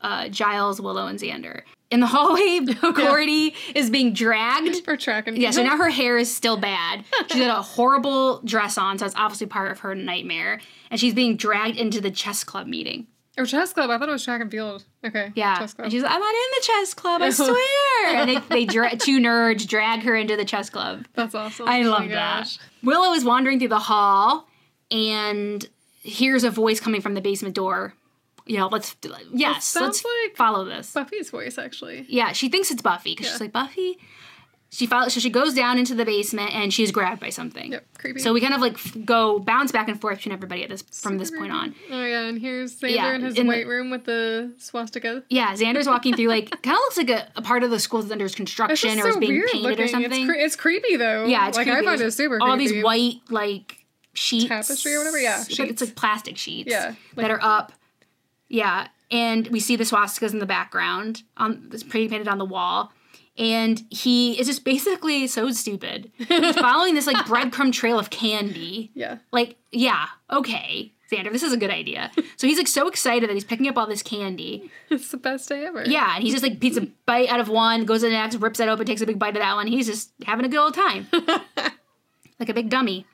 uh, Giles, Willow, and Xander. In the hallway, Cordy is being dragged. For tracking. Yeah, so now her hair is still bad. She's got a horrible dress on, so it's obviously part of her nightmare. And she's being dragged into the chess club meeting. Or chess club. I thought it was track and field. Okay. Yeah, Chess club. and she's like, "I'm not in the chess club, I Oh. swear." and they, they dra- two nerds drag her into the chess club. That's awesome. I Oh love that. gosh. Willow is wandering through the hall and hears a voice coming from the basement door. You know, let's yes, let's like- follow this. Buffy's voice, actually. Yeah, she thinks it's Buffy because Yeah. she's like Buffy. She follows, so she goes down into the basement and she's grabbed by something. Yep. Creepy. So we kind of like f- go bounce back and forth between everybody at this from this point on. Oh yeah, and here's Xander Yeah, in his in the- white room with the swastika. Yeah, Xander's walking through like kind of looks like a, a part of the school that's under construction or is so being weird painted looking. or something. It's, cre- it's creepy though. yeah, it's like creepy. I find it super all creepy. these white like sheets, Tapestry or whatever, yeah, but it's like plastic sheets. Yeah, that are up. Yeah, and we see the swastikas in the background on this pre painted on the wall. And he is just basically so stupid. He's following this like breadcrumb trail of candy. Yeah. Like, yeah, okay, Xander, this is a good idea. So he's like so excited that he's picking up all this candy. It's the best day ever. Yeah, and he's just like beats a bite out of one, goes to the next, rips it open, takes a big bite of that one. He's just having a good old time. like a big dummy.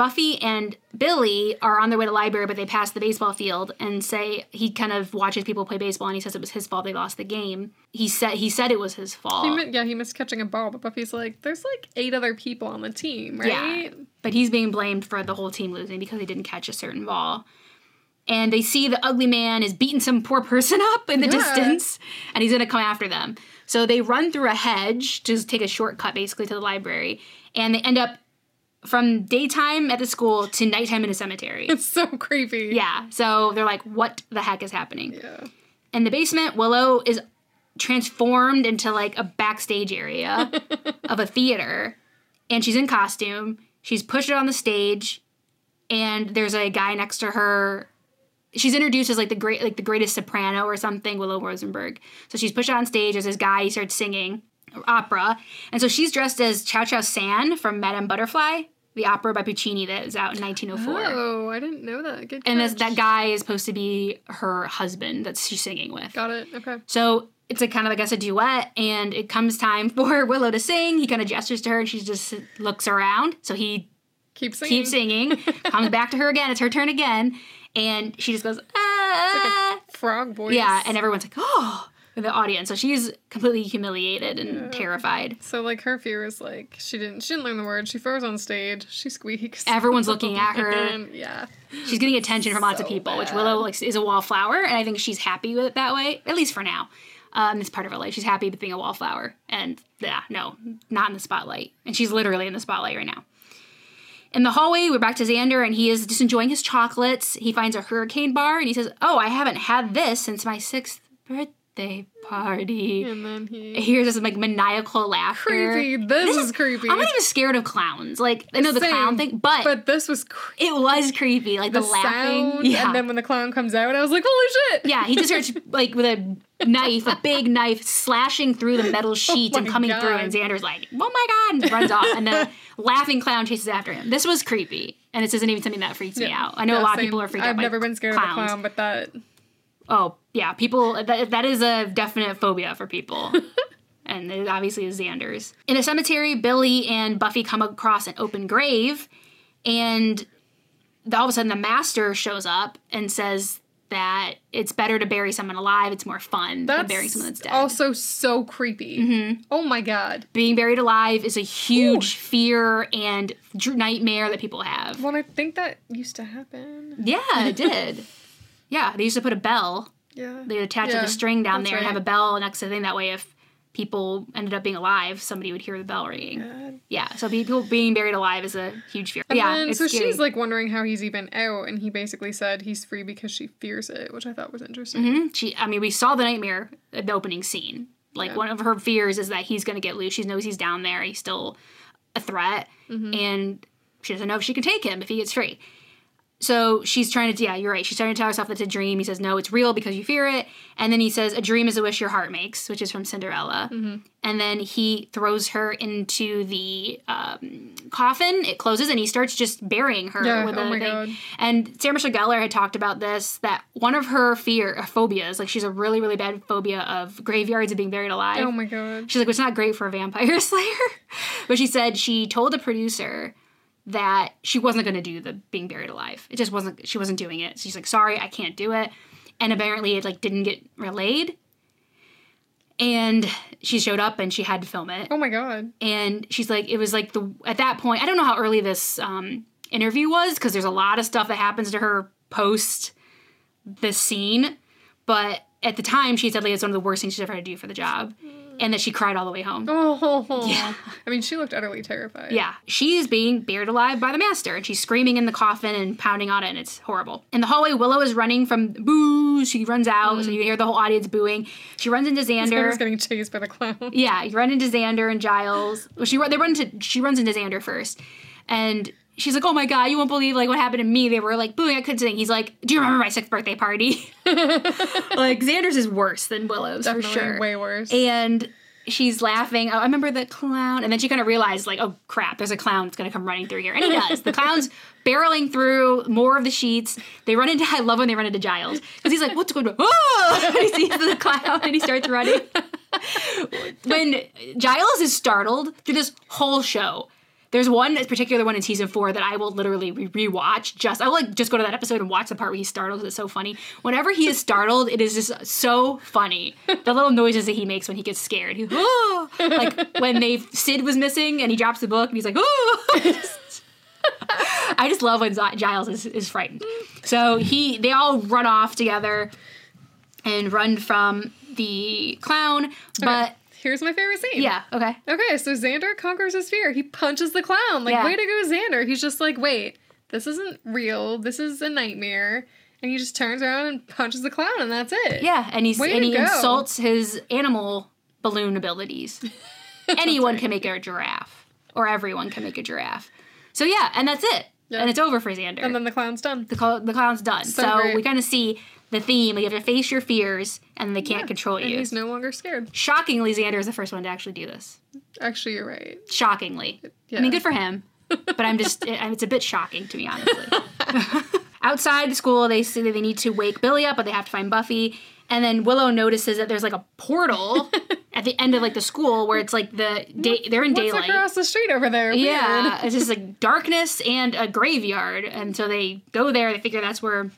Buffy and Billy are on their way to the library, but they pass the baseball field and say he kind of watches people play baseball and he says it was his fault they lost the game. He said he said it was his fault. He mi- yeah, he missed catching a ball, but Buffy's like, there's like eight other people on the team, Yeah. right? But he's being blamed for the whole team losing because they didn't catch a certain ball. And they see the ugly man is beating some poor person up in the Yeah. distance, and he's gonna come after them. So they run through a hedge to take a shortcut basically to the library, and they end up from daytime at the school to nighttime in a cemetery. It's so creepy. yeah. So they're like, what the heck is happening? Yeah. In the basement, Willow is transformed into like a backstage area of a theater, and she's in costume. She's pushed on the stage, and there's a guy next to her. She's introduced as like the great, like the greatest soprano or something, Willow Rosenberg. So she's pushed on stage. There's this guy. He starts singing, opera. And so she's dressed as Chow Chow San from Madame Butterfly, the opera by Puccini that was out in 1904. Oh, I didn't know that. Good. And this, that guy is supposed to be her husband that she's singing with. Got it. Okay. So it's a kind of, I guess, a duet, and it comes time for Willow to sing. He kind of gestures to her, and she just looks around. So he Keep singing. keeps singing, comes back to her again. It's her turn again, and she just goes, ah. Frog voice. yeah, and everyone's like, oh, the audience. So she's completely humiliated and terrified. So like her fear is like she didn't she didn't learn the word. She froze on stage. She squeaks. Everyone's looking at her. Yeah. She's getting attention from lots of So people, which bad. Willow like is a wallflower, and I think she's happy with it that way, at least for now. Um, this part of her life, she's happy with being a wallflower, and yeah, no, not in the spotlight, and she's literally in the spotlight right now. In the hallway, we're back to Xander, and he is just enjoying his chocolates. He finds a hurricane bar, and he says, "Oh, I haven't had this since my sixth birthday party." And then he Here's this like maniacal laughter. creepy. This, is, creepy. I'm not even scared of clowns. Like I know the Same, clown thing, but, But this was creepy. it was creepy. Like the, The laughing. sound, yeah. and then when the clown comes out, I was like, "Holy shit!" Yeah, he just starts like with a knife, a big knife, slashing through the metal oh sheets and Oh my coming through. And Xander's like, "Oh my god!" and runs off, and the laughing clown chases after him. This was creepy, and this isn't even something that freaks me out. I know Yeah, a lot same. of people are freaked out. I've out never been scared clowns. of a clown, but that Oh yeah, people that that is a definite phobia for people. And it obviously is Xander's. In a cemetery, Billy and Buffy come across an open grave, and the- all of a sudden the master shows up and says that it's better to bury someone alive. It's more fun than burying someone that's dead. also so creepy. Mm-hmm. Oh my god. Being buried alive is a huge fear and nightmare that people have. Well, I think that used to happen. Yeah, it did. yeah, they used to put a bell Yeah. They'd attach Yeah, a string down that's there and have a bell next to the thing. That way, if people ended up being alive, somebody would hear the bell ringing. God. Yeah, so people being buried alive is a huge fear. And yeah, then, so scary. she's like wondering how he's even out, and he basically said he's free because she fears it, which I thought was interesting. Mhm. She, I mean, we saw the nightmare at the opening scene. Like Yeah. one of her fears is that he's going to get loose. She knows he's down there. He's still a threat, Mm-hmm. and she doesn't know if she can take him if he gets free. So she's trying to, yeah, you're right. She's trying to tell herself it's a dream. He says, no, it's real because you fear it. And then he says, a dream is a wish your heart makes, which is from Cinderella. Mm-hmm. And then he throws her into the um, coffin. It closes, and he starts just burying her Yeah, with oh a my thing. God. And Sarah Michelle Gellar had talked about this that one of her fear uh, phobias, like she's a really, really bad phobia of graveyards and being buried alive. Oh my god. She's like, well, it's not great for a vampire slayer. but she said she told the producer that she wasn't going to do the being buried alive. It just wasn't, she wasn't doing it. She's like, sorry, I can't do it. And apparently it like didn't get relayed. And she showed up and she had to film it. Oh my god. And she's like, it was like the, at that point, I don't know how early this um, interview was because there's a lot of stuff that happens to her post the scene. But at the time, she said like it's one of the worst things she's ever had to do for the job. And that she cried all the way home. Oh. Yeah. I mean, she looked utterly terrified. Yeah, she's being buried alive by the master, and she's screaming in the coffin and pounding on it, and it's horrible. In the hallway, Willow is running from boo. She runs out, so you hear the whole audience booing. She runs into Xander was Xander. getting chased by the clown. Yeah, you run into Xander and Giles. Well, she they run into she runs into Xander first, and she's like, "Oh my god, you won't believe like what happened to me." They were like booing. I couldn't sing. He's like, "Do you remember my sixth birthday party?" like Xander's is worse than Willow's Definitely for sure. way worse. And she's laughing. Oh, I remember the clown. And then she kind of realized, like, oh crap, there's a clown that's going to come running through here. And he does. The clown's barreling through more of the sheets. They run into, I love when they run into Giles. Because he's like, what's going on? Oh! And he sees the clown and he starts running. when Giles is startled through this whole show, there's one particular one in season four that I will literally re- rewatch. Just I will like just go to that episode and watch the part where he's startled. 'cause It's so funny. Whenever he is startled, it is just so funny. The little noises that he makes when he gets scared. He, oh! like when they Sid was missing and he drops the book and he's like, oh! I just love when Giles is, is frightened. So he they all run off together and run from the clown, but. Here's my favorite scene. Yeah. Okay. Okay, so Xander conquers his fear. He punches the clown. Like, Yeah. way to go, Xander. He's just like, wait, this isn't real. This is a nightmare. And he just turns around and punches the clown, and that's it. Yeah, and he's Way and he go. insults his animal balloon abilities. Anyone can make a giraffe, or everyone can make a giraffe. So yeah, and that's it. Yeah. And it's over for Xander. And then the clown's done. the, cl- the clown's done. So, So we kind of see the theme. You have to face your fears, and they can't control And you. he's no longer scared. Shockingly, Xander is the first one to actually do this. Actually, you're right. Shockingly. I mean, good for him. But I'm just, it- it's a bit shocking to me, honestly. Outside the school, they say that they need to wake Billy up, but they have to find Buffy. And then Willow notices that there's like a portal at the end of like the school where it's like the day, they're in What's daylight. across the street over there? Yeah, it's just like darkness and a graveyard. And so they go there, they figure that's where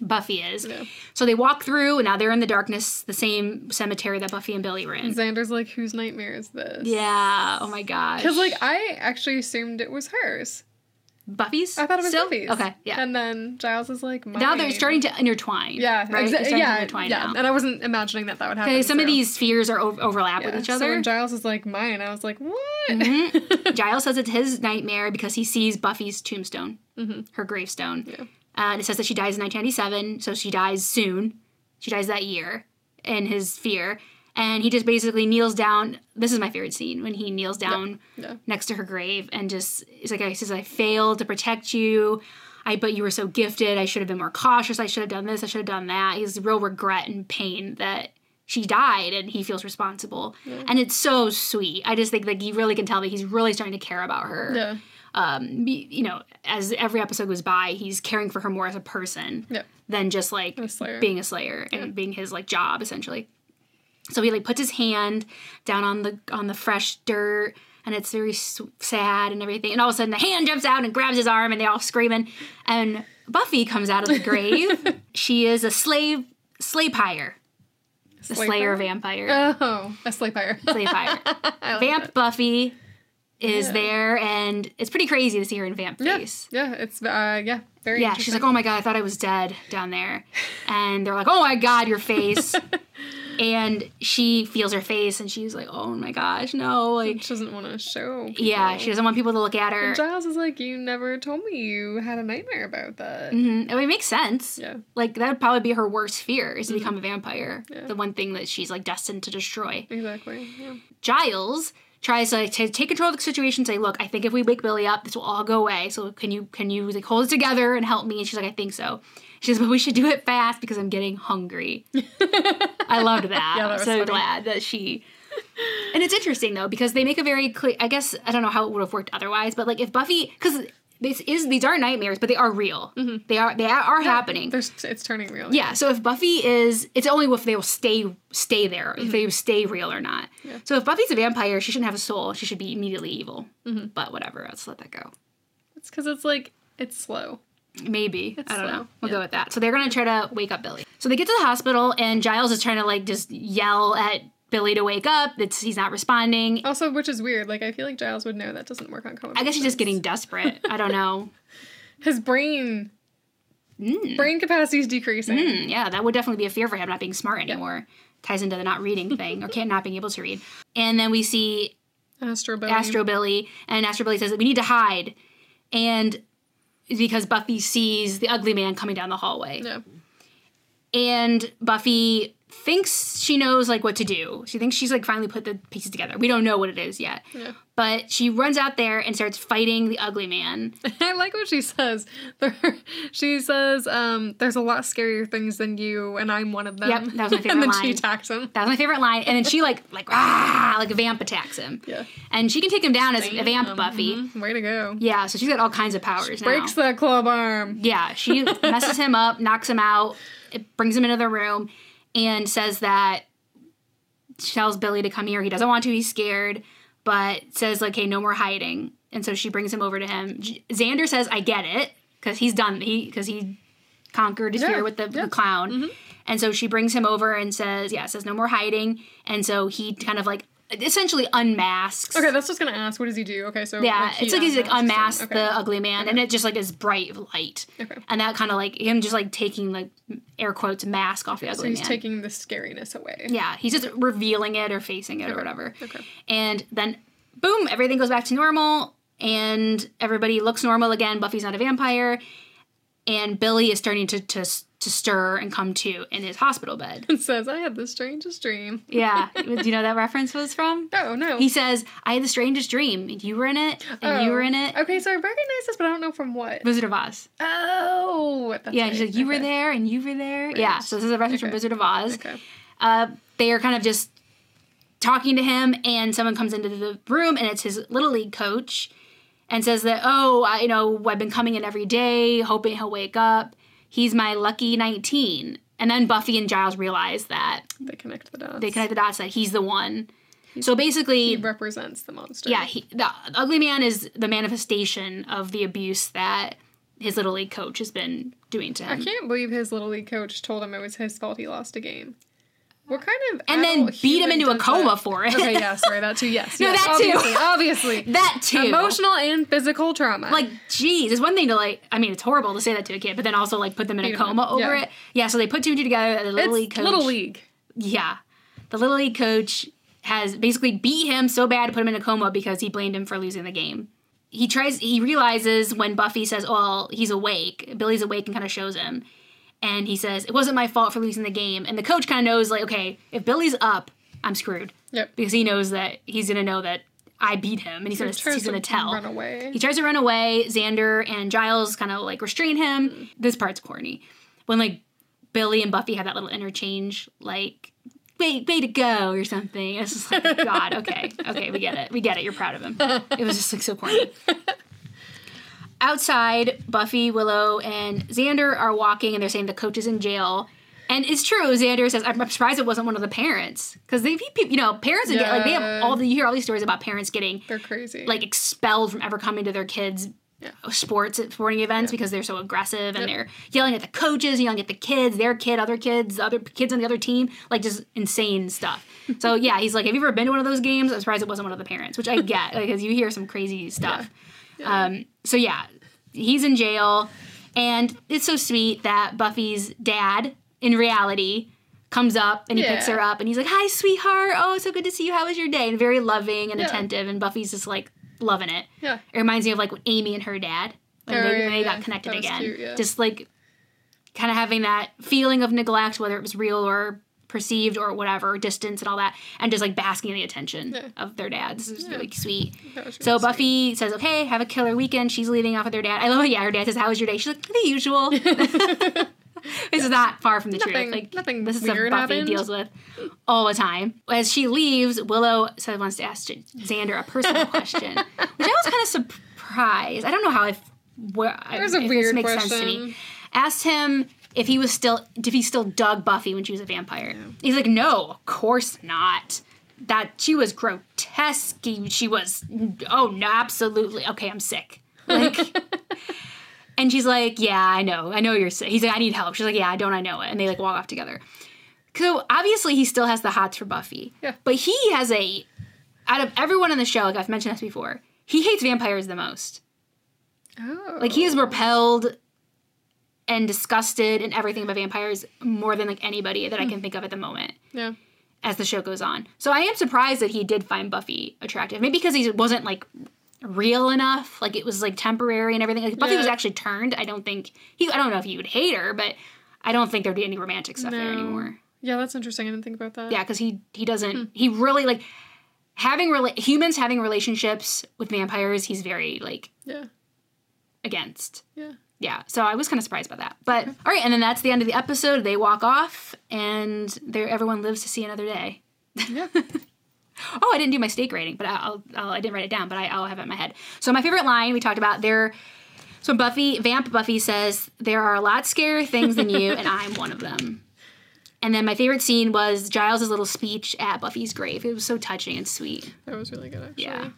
Buffy is. Yeah. So they walk through, and now they're in the darkness, the same cemetery that Buffy and Billy were in. Xander's like, whose nightmare is this? Yeah, oh my gosh. Because like I actually assumed it was hers. Buffy's? I thought it was Still? Buffy's. Okay, yeah. And then Giles is like, now they're starting to intertwine. Yeah, right? exa- yeah, to intertwine yeah. now. And I wasn't imagining that that would happen. Okay, some of these fears are o- overlap with yeah. each So other. when Giles is like mine, I was like, what? Mhm. Giles says it's his nightmare because he sees Buffy's tombstone, Mhm. her gravestone. Yeah. Uh, and it says that she dies in 1997, so she dies soon. She dies that year in his fear. And he just basically kneels down. This is my favorite scene when he kneels down Yeah. next to her grave and just, he's like, he says, I failed to protect you. I, but you were so gifted. I should have been more cautious. I should have done this. I should have done that. He's real regret and pain that she died and he feels responsible. And it's so sweet. I just think like you really can tell that he's really starting to care about her Yeah. Um, be- you know, as every episode goes by, he's caring for her more as a person Yeah. than just like A being a slayer and being his like job essentially. So he like puts his hand down on the on the fresh dirt, and it's very sad and everything. And all of a sudden, the hand jumps out and grabs his arm, and they're all screaming. And Buffy comes out of the grave. she is a slave slave pyre, the slayer vampire. Oh, a slave pyre. slave. Like Vamp it. Buffy is Yeah. there, and it's pretty crazy to see her in vamp face. Yeah. yeah It's uh yeah very Yeah, she's like, "Oh my god, I thought I was dead down there," and they're like, "Oh my god, your face," and she feels her face, and she's like, "Oh my gosh, no!" Like, she doesn't want to show. yeah, she doesn't want people to look at her. And Giles is like, you never told me you had a nightmare about that. Mhm. I mean, it makes sense. Yeah. Like that would probably be her worst fear is to become a vampire. Yeah. The one thing that she's like destined to destroy. Exactly. Yeah. Giles tries to, like, to take control of the situation, say, "Look, I think if we wake Billy up, this will all go away. So can you can you like hold it together and help me?" And she's like, "I think so." She says, "But we should do it fast because I'm getting hungry." I loved that. Yeah, that I'm was so funny. glad that she. And it's interesting though because they make a very clear. I guess I don't know how it would have worked otherwise, but like if Buffy, because this is these are nightmares, but they are real. Mm-hmm. They are they are happening. There's it's turning real. Yeah, so if Buffy is, it's only if they will stay stay there, if mm-hmm. they stay real or not. Yeah. So if Buffy's a vampire, she shouldn't have a soul. She should be immediately evil. Mm-hmm. But whatever, let's let that go. It's because it's like it's slow. Maybe It's I don't slow, know. We'll yeah. go with that. So they're gonna try to wake up Billy. So they get to the hospital, and Giles is trying to like just yell at Billy to wake up. That's he's not responding. Also, which is weird. Like I feel like Giles would know that doesn't work on comic. I guess he's just getting desperate. I don't know. his brain Mm. brain capacity is decreasing. Mm, yeah, that would definitely be a fear for him not being smart anymore. Ties into the not reading thing or can't not being able to read. And then we see Astro Billy. Astro Billy, and Astro Billy says that we need to hide, and because Buffy sees the ugly man coming down the hallway, Yeah. and Buffy thinks she knows like what to do. She thinks she's like finally put the pieces together. We don't know what it is yet, Yeah. but she runs out there and starts fighting the ugly man. I like what she says. There, she says, um, "There's a lot scarier things than you, and I'm one of them." Yep, that was my favorite and then line. she attacks him. That was my favorite line, and then she like like ah like a vamp attacks him, Yeah. and she can take him down as a vamp Um, Buffy. mhm. Way to go. Yeah, so she's got all kinds of powers now. Breaks that club arm. Yeah, she messes him up, knocks him out, it brings him into the room, and says that tells Billy to come here. He doesn't want to, he's scared, but says, like, hey, no more hiding. And so she brings him over to him. J- Xander says, I get it, because he's done, he because he conquered his Yeah, fear with the, yeah. the clown. Mm-hmm. And so she brings him over and says, yeah, says no more hiding. And so he kind of like essentially unmasks. Okay, that's just gonna ask. What does he do? Okay, so Yeah, he it's like he's like unmasks unmasked. Okay. the ugly man, and it just like is bright light, Okay. and that kind of like him just like taking like air quotes mask off the So ugly he's man. taking the scariness away. yeah, he's just revealing it or facing it or whatever. Okay. And then boom, everything goes back to normal, and everybody looks normal again. Buffy's not a vampire, and Billy is starting to to to stir and come to in his hospital bed. It says, I had the strangest dream. Yeah, do you know that reference was from? Oh, no. He says, "I had the strangest dream. You were in it, and you Oh. were in it." Okay, so I recognize this, but I don't know from what. Wizard of Oz. Oh, Yeah, right. he's like, "You were there, and you were there." Yeah, so this is a reference from Wizard of Oz. Okay. uh, they are kind of just talking to him, and someone comes into the room, and it's his little league coach, and says that, "Oh, I, you know, I've been coming in every day, hoping he'll wake up. He's my lucky 19." And then Buffy and Giles realize that They connect the dots. they connect the dots that he's the one. So basically. He represents the monster. yeah, he, the ugly man is the manifestation of the abuse that his little league coach has been doing to him. I can't believe his little league coach told him it was his fault he lost a game. What kind of And then beat him into a coma that? for it. Okay, yeah, sorry, that too. Yes, No, yes, that too. obviously, Obviously, That too. emotional and physical trauma. like geez it's one thing to like i mean it's horrible to say that to a kid but then also like put them in a coma up, over yeah. it yeah so they put two and two together the little it's league coach little league. yeah the little league coach has basically beat him so bad to put him in a coma because he blamed him for losing the game he tries he realizes when buffy says well he's awake billy's awake and kind of shows him and he says it wasn't my fault for losing the game and the coach kind of knows like okay if billy's up i'm screwed Yep. because he knows that he's gonna know that i beat him and he's gonna he's gonna to tell Run away. he tries to run away. Xander and Giles kind of like restrain him. This part's corny. When like Billy and Buffy have that little interchange, like "way way to go" or something. It's just like God. Okay, okay, we get it. We get it. You're proud of him. It was just like so corny. Outside, Buffy, Willow, and Xander are walking, and they're saying the coach is in jail. And it's true. Xander says, "I'm surprised it wasn't one of the parents because they, you know, parents and like they have all the you hear all these stories about parents getting They're crazy. like expelled from ever coming to their kids Yeah. sports sporting events because they're so aggressive and Yep. they're yelling at the coaches, yelling at the kids, their kid, other kids, other kids on the other team, like just insane stuff. so yeah, he's like, "Have you ever been to one of those games?" I'm surprised it wasn't one of the parents, which I get because you hear some crazy stuff. Um, so yeah, he's in jail, and it's so sweet that Buffy's dad, in reality, comes up and he picks her up and he's like, "Hi, sweetheart. Oh, so good to see you. How was your day?" And very loving and Yeah. attentive, and Buffy's just like loving it. yeah. It reminds me of like Amy and her dad when Oh, they, yeah, they yeah. got connected again. cute, yeah. Just like kind of having that feeling of neglect, whether it was real or perceived or whatever, distance and all that, and just like basking in the attention Yeah. of their dad. This is Yeah. really sweet. So. Buffy says, "Okay, have a killer weekend." She's leading off with her dad. I love it. Yeah, her dad says, "How was your day?" She's like, "The usual." this is not far from the Nothing- truth. Like nothing this is weird Buffy happened. deals with all the time. As she leaves, Willow says wants to ask Xander a personal question, which I was kind of surprised. I don't know how I. Where, was a if this weird makes sense to question. me. Asked him if he was still if he still dug Buffy when she was a vampire. He's like, no, of course not. That she was grotesque. She was oh no, absolutely. Okay, I'm sick. Like And she's like, Yeah, I know. I know you're sick. He's like, I need help. She's like, Yeah, I don't I know it? And they like walk off together. So obviously he still has the hots for Buffy. Yeah. But he has a out of everyone on the show, like I've mentioned this before, he hates vampires the most. Oh. Like he is repelled and disgusted and everything about vampires more than like anybody that I hmm. can think of at the moment Yeah. as the show goes on. So I am surprised that he did find Buffy attractive. Maybe because he wasn't like real enough, like it was like temporary and everything. Like Buffy Yeah. was actually turned. I don't think he. I don't know if he would hate her, but I don't think there'd be any romantic stuff there anymore. Yeah, that's interesting. I didn't think about that. Yeah, because he he doesn't. Hmm. He really like having rela- humans having relationships with vampires. He's very like Yeah. against. Yeah. Yeah, so I was kind of surprised by that. But all right, and then that's the end of the episode. They walk off, and there everyone lives to see another day. Yeah. Oh, I didn't do my stake rating, but I'll, I'll I didn't write it down, but I, I'll have it in my head. So my favorite line we talked about there. So Buffy, Vamp Buffy says, "There are a lot scarier things than you, and I'm one of them." And then my favorite scene was Giles' little speech at Buffy's grave. It was so touching and sweet. That was really good, actually. Yeah.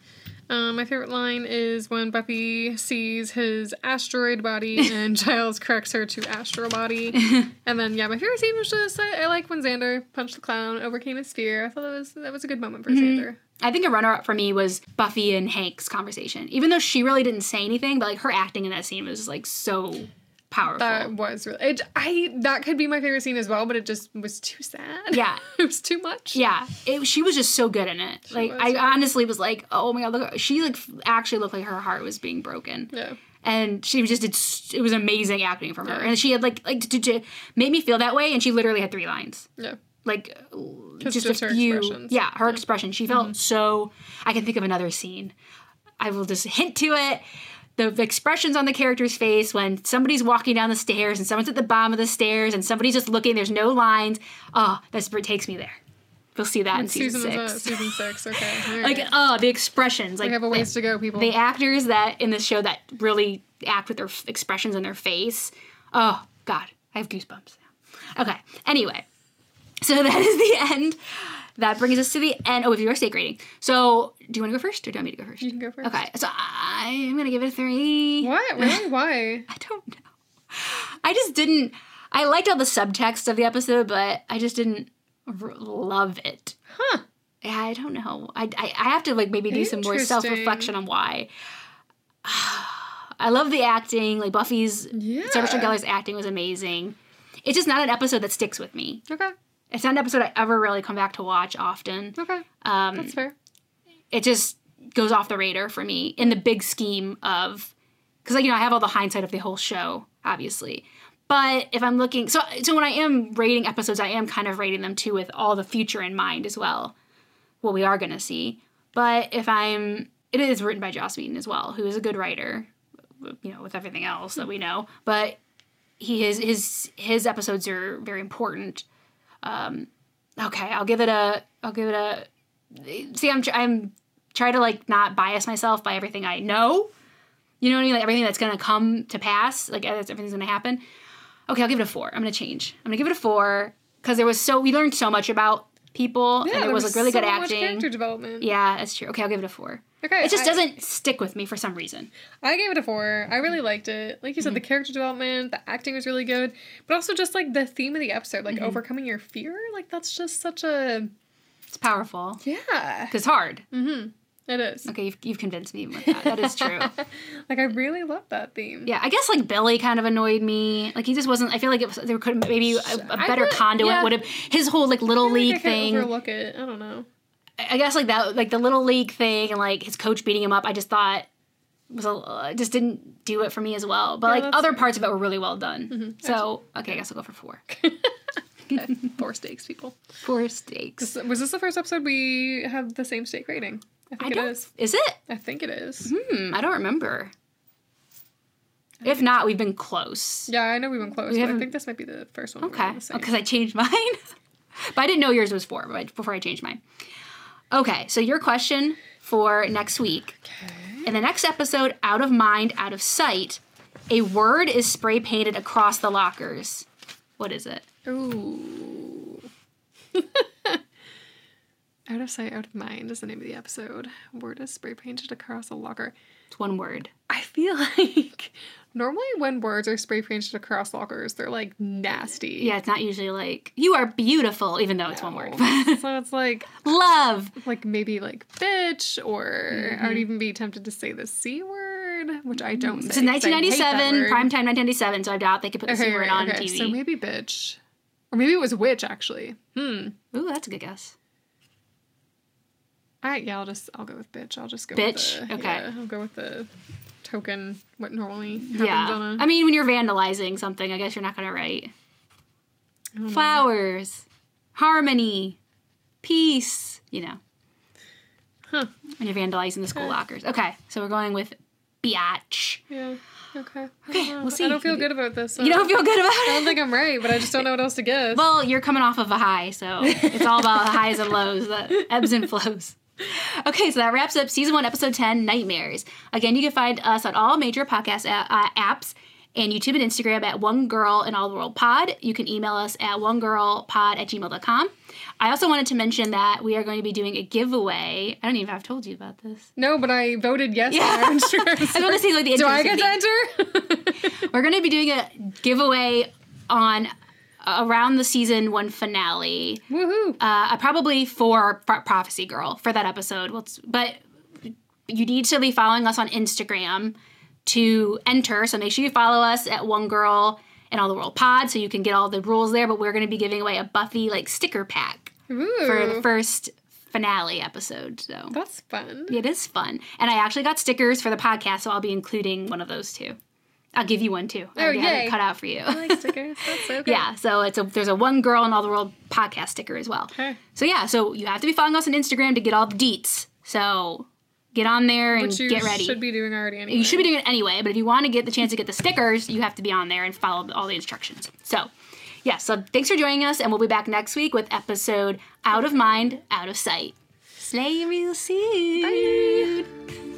Um, my favorite line is when Buffy sees his asteroid body and Giles corrects her to astral body. and then, yeah, my favorite scene was just I, I like when Xander punched the clown, overcame his fear. I thought that was that was a good moment for Mm-hmm. Xander. I think a runner-up for me was Buffy and Hank's conversation. Even though she really didn't say anything, but like her acting in that scene was like so powerful. That was really. It, I that could be my favorite scene as well, but it just was too sad. Yeah. it was too much. yeah, it, she was just so good in it. like was, I yeah. honestly was like, oh my god, look, she like actually looked like her heart was being broken. Yeah. and she just did it was amazing acting from her and she had like like to, to make me feel that way and she literally had three lines Yeah. like just, just a few expressions. yeah her expression she felt mm-hmm. so i can think of another scene i will just hint to it the, the expressions on the character's face when somebody's walking down the stairs and someone's at the bottom of the stairs and somebody's just looking there's no lines oh that's what takes me there you'll see that in season, Season six season six. Okay. Like oh the expressions like we have a ways to go, people. the actors that in this show that really act with their f- expressions on their face. Oh God, I have goosebumps. Okay. Anyway, so that is the end. That brings us to the end. Oh, if your steak rating. So, do you want to go first, or do you want me to go first? you can go first. Okay. So I'm gonna give it a three. What? Really? Why? I don't know. I just didn't. I liked all the subtext of the episode, but I just didn't r- love it. Huh. Yeah, I don't know. I, I, I have to like maybe do some more self reflection on why. I love the acting. Like Buffy's Yeah. Sarah Michelle Gellar's acting was amazing. It's just not an episode that sticks with me. Okay. It's not an episode I ever really come back to watch often. Okay. Um, That's fair. it just goes off the radar for me in the big scheme of because like you know I have all the hindsight of the whole show, obviously. But if I'm looking, so so when I am rating episodes, I am kind of rating them too with all the future in mind as well, what we are going to see. But if I'm, it is written by Joss Whedon as well, who is a good writer, you know, with everything else that we know. But he his his his episodes are very important. Um, okay, I'll give it a, I'll give it a. See, I'm I'm trying to like not bias myself by everything I know. You know what I mean? Like everything that's gonna come to pass, like everything's gonna happen. Okay, I'll give it a four. I'm gonna change. I'm gonna give it a four because there was so we learned so much about people Yeah, and it was like really so good acting. character development. Yeah, that's true. Okay, I'll give it a four. Okay. It just I- doesn't stick with me for some reason. I gave it a four. I really liked it. Like you said, the Mm-hmm. character development, the acting was really good, but also just like the theme of the episode, Mm-hmm. like overcoming your fear. Like that's just such a It's powerful. yeah. It's hard. Mm-hmm. It is. Okay, you've, you've convinced me with that. That is true. like I really love that theme. Yeah, I guess like Billy kind of annoyed me. Like he just wasn't. I feel like it was, there could maybe a better feel- conduit yeah. would have his whole like little like league I thing. overlook it. I don't know. I guess like that, like the little league thing, and like his coach beating him up. I just thought was a, uh, just didn't do it for me as well. But Yeah, like other parts of it were really well done. So okay, I guess I'll go for four. Four steaks, people. Four steaks. So Was this the first episode we have the same steak rating? I I think it don't. is. Is it? I think it is. Hmm. I don't remember. If not, we've been close. Yeah, I know we've been close, but I think this might be the first one. Okay. Because I changed mine. but I didn't know yours was four but before I changed mine. Okay, so your question for next week. In the next episode, Out of Mind, Out of Sight, a word is spray painted across the lockers. What is it? Ooh. out of sight, out of mind is the name of the episode. Word is spray painted across a locker. It's one word. I feel like normally when words are spray painted across lockers, they're like nasty. Yeah, it's not usually like, you are beautiful, even though it's one word. so it's like Love. like maybe like bitch or Mm-hmm. I would even be tempted to say the C word, which I don't say. This is 'cause I hate that 1997, word. primetime 1997, so I doubt they could put the C word on TV. So maybe bitch. Or maybe it was witch actually. Hmm. Ooh, that's a good guess. I yeah, I'll just I'll go with bitch. I'll just go Bitch? with the Okay. yeah, I'll go with the token what normally happens Yeah. on a I mean, when you're vandalizing something, I guess you're not going to write flowers, harmony, peace, you know. Huh. When you're vandalizing the school lockers. Okay, so we're going with biatch. Yeah. Okay. Okay, I don't we'll see. I don't feel good about this. You don't feel good about it? I don't think I'm right, but I just don't know what else to guess. Well, you're coming off of a high, so it's all about highs and lows, the ebbs and flows. Okay, so that wraps up season one, episode 10, Nightmares. Again, you can find us on all major podcast a- uh, apps and YouTube and Instagram at One Girl in All the World Pod. You can email us at onegirlpod at gmail.com. I also wanted to mention that we are going to be doing a giveaway. I don't even know if I've told you about this. no, but I voted yes Yeah. on our Instagram. I want to see like the Do I get to enter? We're going to be doing a giveaway on around the season one finale. Woohoo! uh, probably for Pro- Prophecy Girl for that episode. Well, but you need to be following us on Instagram to enter. So make sure you follow us at One Girl in All the World Pod so you can get all the rules there. But we're going to be giving away a Buffy like sticker pack Ooh, for the first finale episode. So that's fun. it is fun. And I actually got stickers for the podcast, so I'll be including one of those too. I'll give you one too. I Oh, already have it cut out for you. I like stickers. That's so good. yeah, so it's a there's a one girl in all the world podcast sticker as well. Okay. So yeah, so you have to be following us on Instagram to get all the deets. So get on there and you get ready. should be doing already anyway. you should be doing it anyway, but if you want to get the chance to get the stickers, you have to be on there and follow all the instructions. So, yeah, so thanks for joining us, and we'll be back next week with episode Out of Mind, Out of Sight. Slay real soon. Bye.